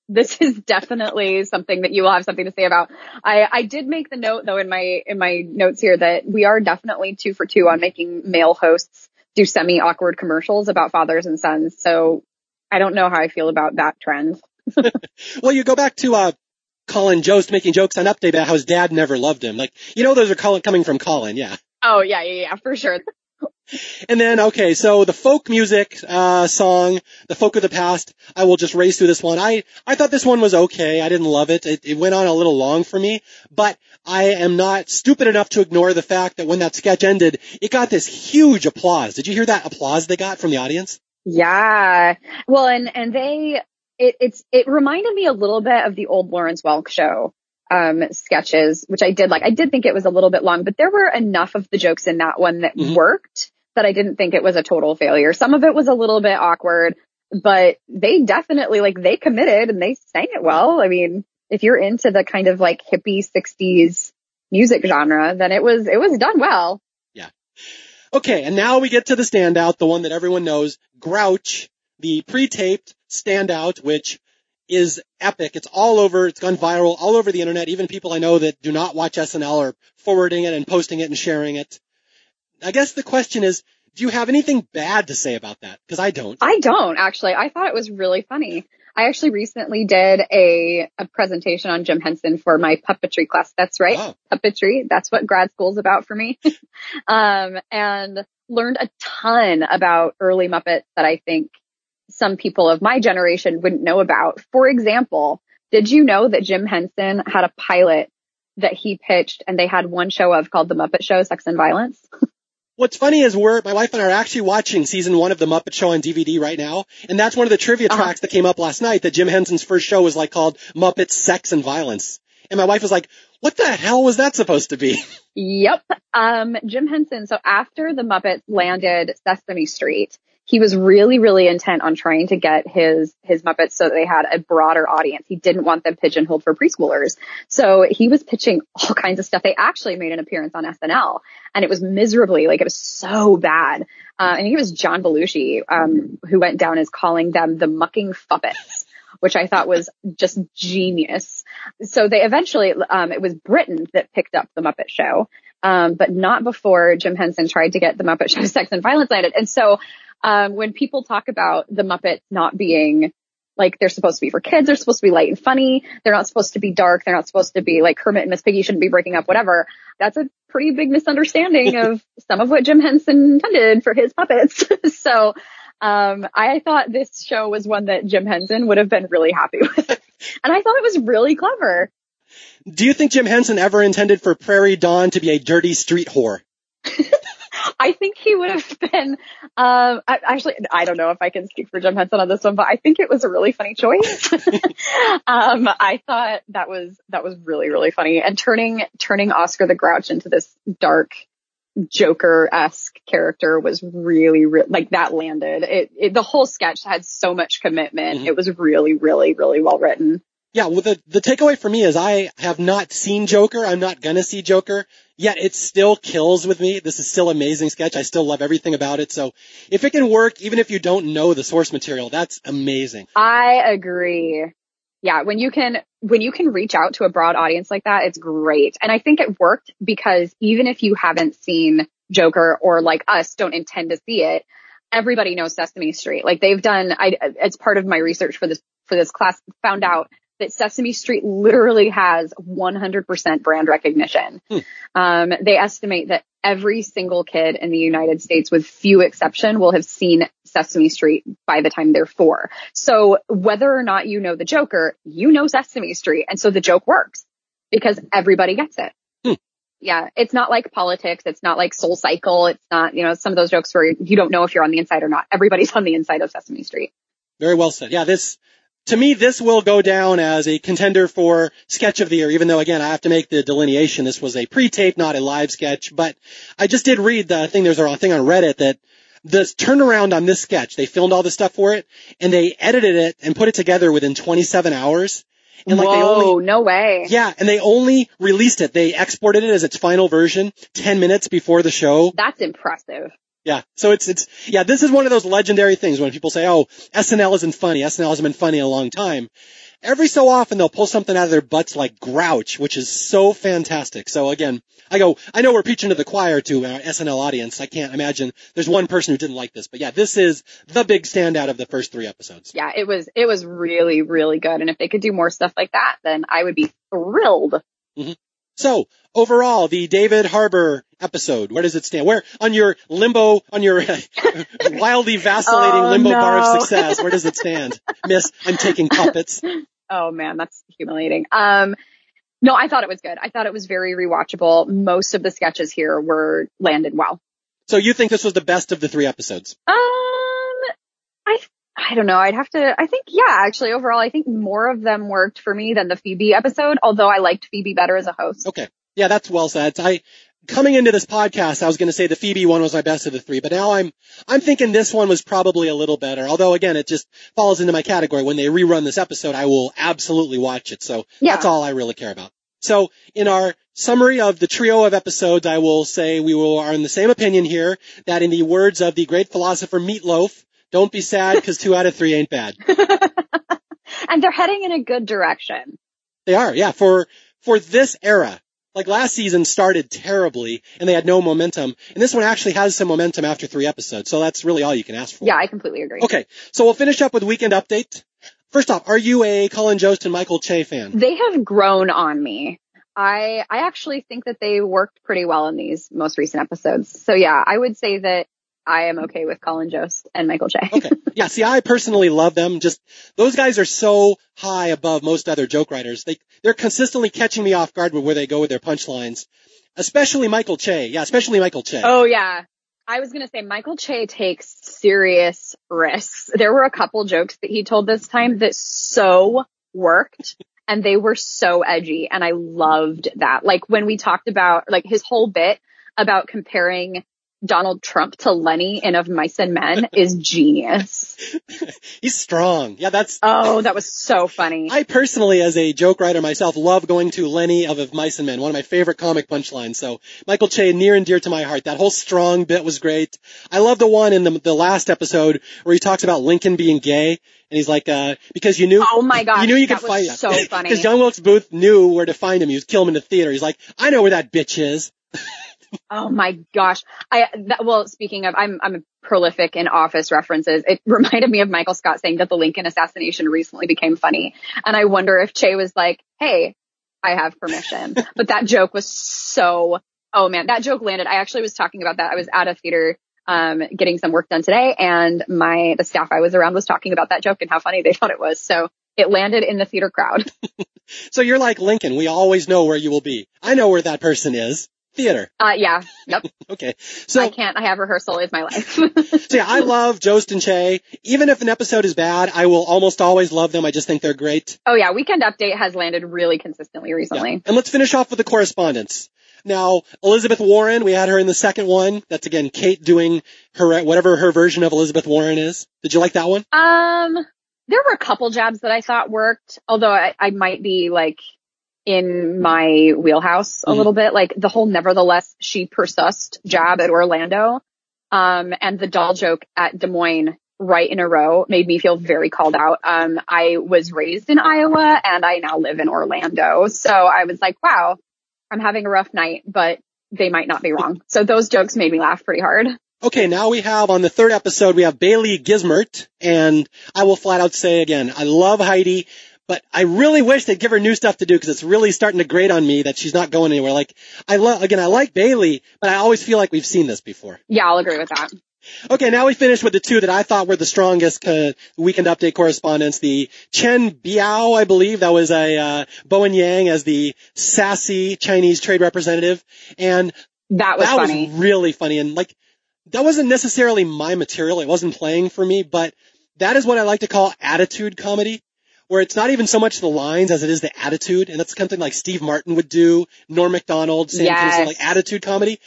this is definitely something that you will have something to say about. I, I did make the note though in my in my notes here that we are definitely two for two on making male hosts do semi awkward commercials about fathers and sons. So I don't know how I feel about that trend. well, you go back to uh, Colin Jost making jokes on Update about how his dad never loved him. Like you know those are Colin, coming from Colin, yeah. Oh yeah, yeah, yeah, for sure. And then, okay, so the folk music uh, song, the folk of the past. I will just race through this one. I I thought this one was okay. I didn't love it. It, it went on a little long for me, but I am not stupid enough to ignore the fact that when that sketch ended, it got this huge applause. Did you hear that applause they got from the audience? Yeah. Well, and and they it it's it reminded me a little bit of the old Lawrence Welk show um, sketches, which I did like. I did think it was a little bit long, but there were enough of the jokes in that one that mm-hmm. worked that I didn't think it was a total failure. Some of it was a little bit awkward, but they definitely like they committed and they sang it well. I mean, if you're into the kind of like hippie 60s music genre, then it was it was done well. Yeah. Okay, and now we get to the standout, the one that everyone knows, Grouch, the pre-taped standout, which is epic. It's all over. It's gone viral all over the internet. Even people I know that do not watch SNL are forwarding it and posting it and sharing it. I guess the question is, do you have anything bad to say about that? Because I don't. I don't actually. I thought it was really funny. I actually recently did a, a presentation on Jim Henson for my puppetry class. That's right. Oh. Puppetry. That's what grad school's about for me. um, and learned a ton about early Muppets that I think some people of my generation wouldn't know about. For example, did you know that Jim Henson had a pilot that he pitched and they had one show of called The Muppet Show, Sex and Violence? What's funny is we're, my wife and I are actually watching season one of The Muppet Show on DVD right now. And that's one of the trivia Uh-huh. tracks that came up last night that Jim Henson's first show was like called Muppet Sex and Violence. And my wife was like, what the hell was that supposed to be? Yep. Um, Jim Henson. So after the Muppets landed Sesame Street, he was really, really intent on trying to get his, his Muppets so that they had a broader audience. He didn't want them pigeonholed for preschoolers. So he was pitching all kinds of stuff. They actually made an appearance on SNL and it was miserably, like it was so bad. Uh, and he was John Belushi, um, who went down as calling them the mucking Fuppets. Which I thought was just genius. So they eventually, um, it was Britain that picked up the Muppet Show, um, but not before Jim Henson tried to get the Muppet Show Sex and Violence landed. And so, um, when people talk about the Muppets not being like they're supposed to be for kids, they're supposed to be light and funny, they're not supposed to be dark, they're not supposed to be like Kermit and Miss Piggy shouldn't be breaking up, whatever. That's a pretty big misunderstanding of some of what Jim Henson intended for his puppets. so, um, I thought this show was one that Jim Henson would have been really happy with. and I thought it was really clever. Do you think Jim Henson ever intended for Prairie Dawn to be a dirty street whore? I think he would have been, um, I, actually, I don't know if I can speak for Jim Henson on this one, but I think it was a really funny choice. um, I thought that was, that was really, really funny and turning, turning Oscar the Grouch into this dark, Joker-esque character was really, re- like that landed. It, it, the whole sketch had so much commitment. Mhm. It was really, really, really well written. Yeah, well, the, the takeaway for me is I have not seen Joker. I'm not gonna see Joker. Yet it still kills with me. This is still amazing sketch. I still love everything about it. So if it can work, even if you don't know the source material, that's amazing. I agree. Yeah, when you can when you can reach out to a broad audience like that, it's great. And I think it worked because even if you haven't seen Joker or like us don't intend to see it, everybody knows Sesame Street. Like they've done I it's part of my research for this for this class found out that Sesame Street literally has 100% brand recognition. Hmm. Um, they estimate that every single kid in the United States, with few exception, will have seen Sesame Street by the time they're four. So whether or not you know the Joker, you know Sesame Street. And so the joke works because everybody gets it. Hmm. Yeah. It's not like politics. It's not like soul cycle. It's not, you know, some of those jokes where you don't know if you're on the inside or not. Everybody's on the inside of Sesame Street. Very well said. Yeah, this, to me, this will go down as a contender for sketch of the year, even though again, I have to make the delineation. This was a pre-tape, not a live sketch, but I just did read the thing. There's a thing on Reddit that the turnaround on this sketch, they filmed all the stuff for it and they edited it and put it together within 27 hours. And like Whoa, they only, no way. yeah, and they only released it. They exported it as its final version 10 minutes before the show. That's impressive. Yeah. So it's, it's, yeah, this is one of those legendary things when people say, oh, SNL isn't funny. SNL hasn't been funny in a long time. Every so often they'll pull something out of their butts like Grouch, which is so fantastic. So again, I go, I know we're preaching to the choir to our SNL audience. I can't imagine there's one person who didn't like this, but yeah, this is the big standout of the first three episodes. Yeah, it was, it was really, really good. And if they could do more stuff like that, then I would be thrilled. Mm-hmm. So overall, the David Harbour episode, where does it stand? Where on your limbo, on your wildly vacillating Oh, limbo bar of success, where does it stand? Miss, I'm taking puppets. Oh man, that's humiliating. Um, no, I thought it was good. I thought it was very rewatchable. Most of the sketches here were landed well. So you think this was the best of the three episodes? Um, I, I don't know. I'd have to, I think, yeah, actually overall, I think more of them worked for me than the Phoebe episode, although I liked Phoebe better as a host. Okay. Yeah, that's well said. I, coming into this podcast, I was going to say the Phoebe one was my best of the three, but now I'm, I'm thinking this one was probably a little better. Although again, it just falls into my category. When they rerun this episode, I will absolutely watch it. So Yeah. that's all I really care about. So in our summary of the trio of episodes, I will say we will, are in the same opinion here that in the words of the great philosopher Meatloaf, don't be sad because two out of three ain't bad. and they're heading in a good direction. They are, yeah, for, for this era. Like last season started terribly and they had no momentum. And this one actually has some momentum after three episodes. So that's really all you can ask for. Yeah, I completely agree. Okay. So we'll finish up with weekend update. First off, are you a Colin Jost and Michael Che fan? They have grown on me. I, I actually think that they worked pretty well in these most recent episodes. So yeah, I would say that I am okay with Colin Jost and Michael Che. Okay. Yeah, see, I personally love them. Just, those guys are so high above most other joke writers. They, they're consistently catching me off guard with where they go with their punchlines. Especially Michael Che. Yeah, especially Michael Che. Oh yeah. I was going to say Michael Che takes serious risks. There were a couple jokes that he told this time that so worked and they were so edgy and I loved that. Like when we talked about like his whole bit about comparing Donald Trump to Lenny in Of Mice and Men is genius. He's strong. Yeah, that's. Oh, that was so funny. I personally, as a joke writer myself, love going to Lenny of Of Mice and Men, one of my favorite comic punchlines. So Michael Che, near and dear to my heart. That whole strong bit was great. I love the one in the, the last episode where he talks about Lincoln being gay. And he's like, uh, because you knew, oh my god, you knew you could fight. Him. So funny. Because John Wilkes Booth knew where to find him. He was kill him in the theater. He's like, I know where that bitch is. Oh my gosh. I, that, well, speaking of, I'm, I'm prolific in office references. It reminded me of Michael Scott saying that the Lincoln assassination recently became funny. And I wonder if Che was like, Hey, I have permission. but that joke was so, oh man, that joke landed. I actually was talking about that. I was at a theater um, getting some work done today and my, the staff I was around was talking about that joke and how funny they thought it was. So it landed in the theater crowd. so you're like Lincoln. We always know where you will be. I know where that person is theater. Uh, yeah. Yep. okay. So I can't. I have rehearsal is my life. so yeah, I love Jost and Che. Even if an episode is bad, I will almost always love them. I just think they're great. Oh yeah, Weekend Update has landed really consistently recently. Yeah. And let's finish off with the correspondence. Now, Elizabeth Warren, we had her in the second one. That's again Kate doing her whatever her version of Elizabeth Warren is. Did you like that one? Um, there were a couple jabs that I thought worked, although I, I might be like in my wheelhouse a mm little bit. Like the whole nevertheless she persussed jab at Orlando. Um, and the doll joke at Des Moines right in a row made me feel very called out. Um, I was raised in Iowa and I now live in Orlando. So I was like, wow, I'm having a rough night, but they might not be wrong. So those jokes made me laugh pretty hard. Okay, now we have on the third episode, we have Bailey Gismert, and I will flat out say again, I love Heidi. But I really wish they'd give her new stuff to do because it's really starting to grate on me that she's not going anywhere. Like, I love, again, I like Bailey, but I always feel like we've seen this before. Yeah, I'll agree with that. Okay, now we finish with the two that I thought were the strongest uh, weekend update correspondents. The Chen Biao, I believe, that was a uh, Bowen Yang as the sassy Chinese trade representative, and that was that funny. was really funny. And like, that wasn't necessarily my material; it wasn't playing for me, but that is what I like to call attitude comedy where it's not even so much the lines as it is the attitude, and that's something like Steve Martin would do, Norm Macdonald, same yes. kind of like attitude comedy.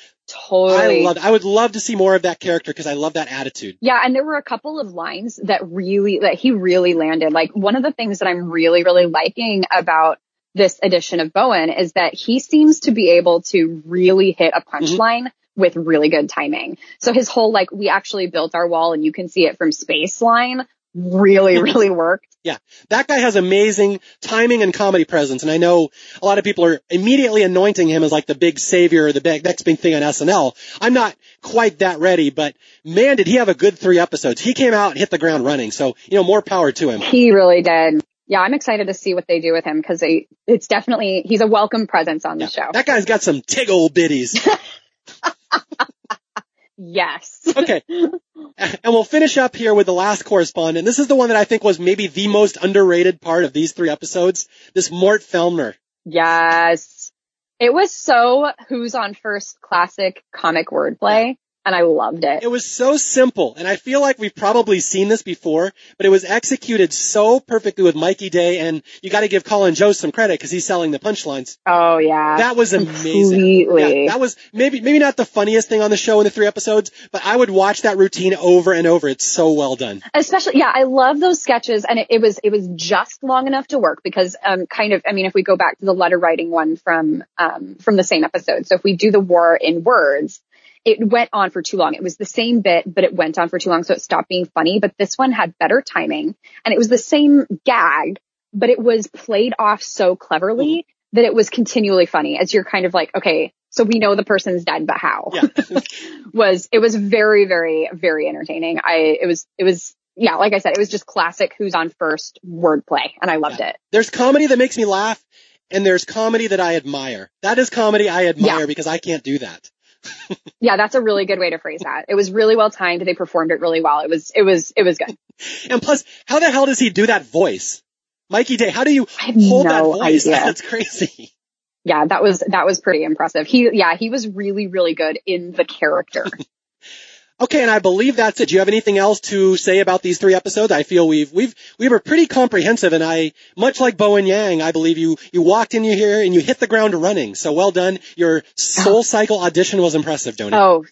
Totally. I love. I would love to see more of that character because I love that attitude. Yeah, and there were a couple of lines that really that he really landed. Like one of the things that I'm really really liking about this edition of Bowen is that he seems to be able to really hit a mm-hmm. punchline. Mm-hmm with really good timing. So his whole like, we actually built our wall and you can see it from space line really, really worked. Yeah. That guy has amazing timing and comedy presence. And I know a lot of people are immediately anointing him as like the big savior or the big, next big thing on SNL. I'm not quite that ready, but man, did he have a good three episodes. He came out and hit the ground running. So, you know, more power to him. He really did. Yeah, I'm excited to see what they do with him because they, it's definitely, he's a welcome presence on the yeah, show. That guy's got some tiggle bitties. Yes. okay. And we'll finish up here with the last correspondent. This is the one that I think was maybe the most underrated part of these three episodes. This Mort Fellner. Yes. It was so who's on first classic comic wordplay and I loved it. It was so simple, and I feel like we've probably seen this before, but it was executed so perfectly with Mikey Day, and you got to give Colin Jost some credit because he's selling the punchlines. Oh yeah, that was amazing. Yeah, that was maybe maybe not the funniest thing on the show in the three episodes, but I would watch that routine over and over. It's so well done. Especially, yeah, I love those sketches, and it, it was it was just long enough to work because um kind of I mean if we go back to the letter writing one from um from the same episode, so if we do the war in words it went on for too long. It was the same bit, but it went on for too long. So it stopped being funny. But this one had better timing and it was the same gag, but it was played off so cleverly mm-hmm. that it was continually funny as you're kind of like, okay, so we know the person's dead, but how? Yeah. was, it was very, very, very entertaining. I, it was, it was, yeah, like I said, it was just classic who's on first wordplay and I loved yeah. it. There's comedy that makes me laugh and there's comedy that I admire. That is comedy I admire yeah. because I can't do that. Yeah, that's a really good way to phrase that. It was really well timed. They performed it really well. It was, it was, it was good. And plus, how the hell does he do that voice? Mikey Day, how do you hold no that voice? Idea. That's crazy. Yeah, that was, that was pretty impressive. He, yeah, he was really, really good in the character. Okay, and I believe that's it. Do you have anything else to say about these three episodes? I feel we've we've we were pretty comprehensive, and I much like Bowen Yang, I believe you you walked in here and you hit the ground running. So well done. Your Soul oh. Cycle audition was impressive, Joni. Oh,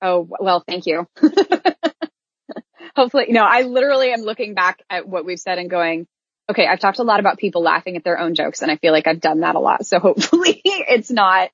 oh well, thank you. Hopefully, you know, I literally am looking back at what we've said and going, okay, I've talked a lot about people laughing at their own jokes, and I feel like I've done that a lot. So hopefully, it's not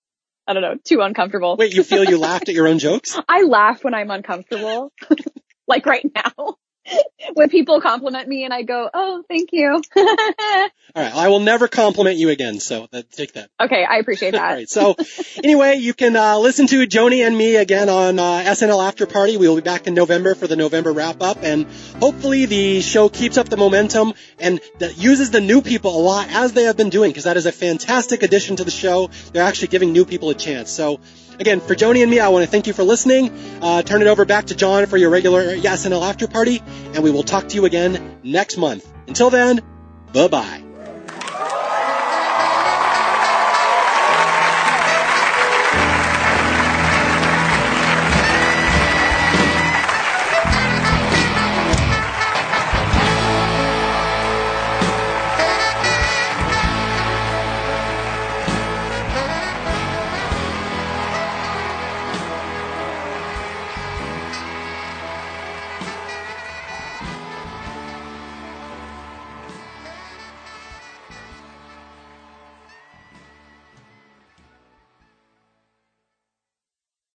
I don't know, too uncomfortable. Wait, you feel you laughed at your own jokes? I laugh when I'm uncomfortable. like right now. when people compliment me and I go, oh, thank you. All right. I will never compliment you again. So that, take that. Okay. I appreciate that. All right. So anyway, you can uh, listen to Joni and me again on uh, SNL After Party. We will be back in November for the November wrap up. And hopefully the show keeps up the momentum and uses the new people a lot as they have been doing because that is a fantastic addition to the show. They're actually giving new people a chance. So Again, for Joni and me, I want to thank you for listening. Uh, turn it over back to John for your regular SNL after party, and we will talk to you again next month. Until then, bye bye.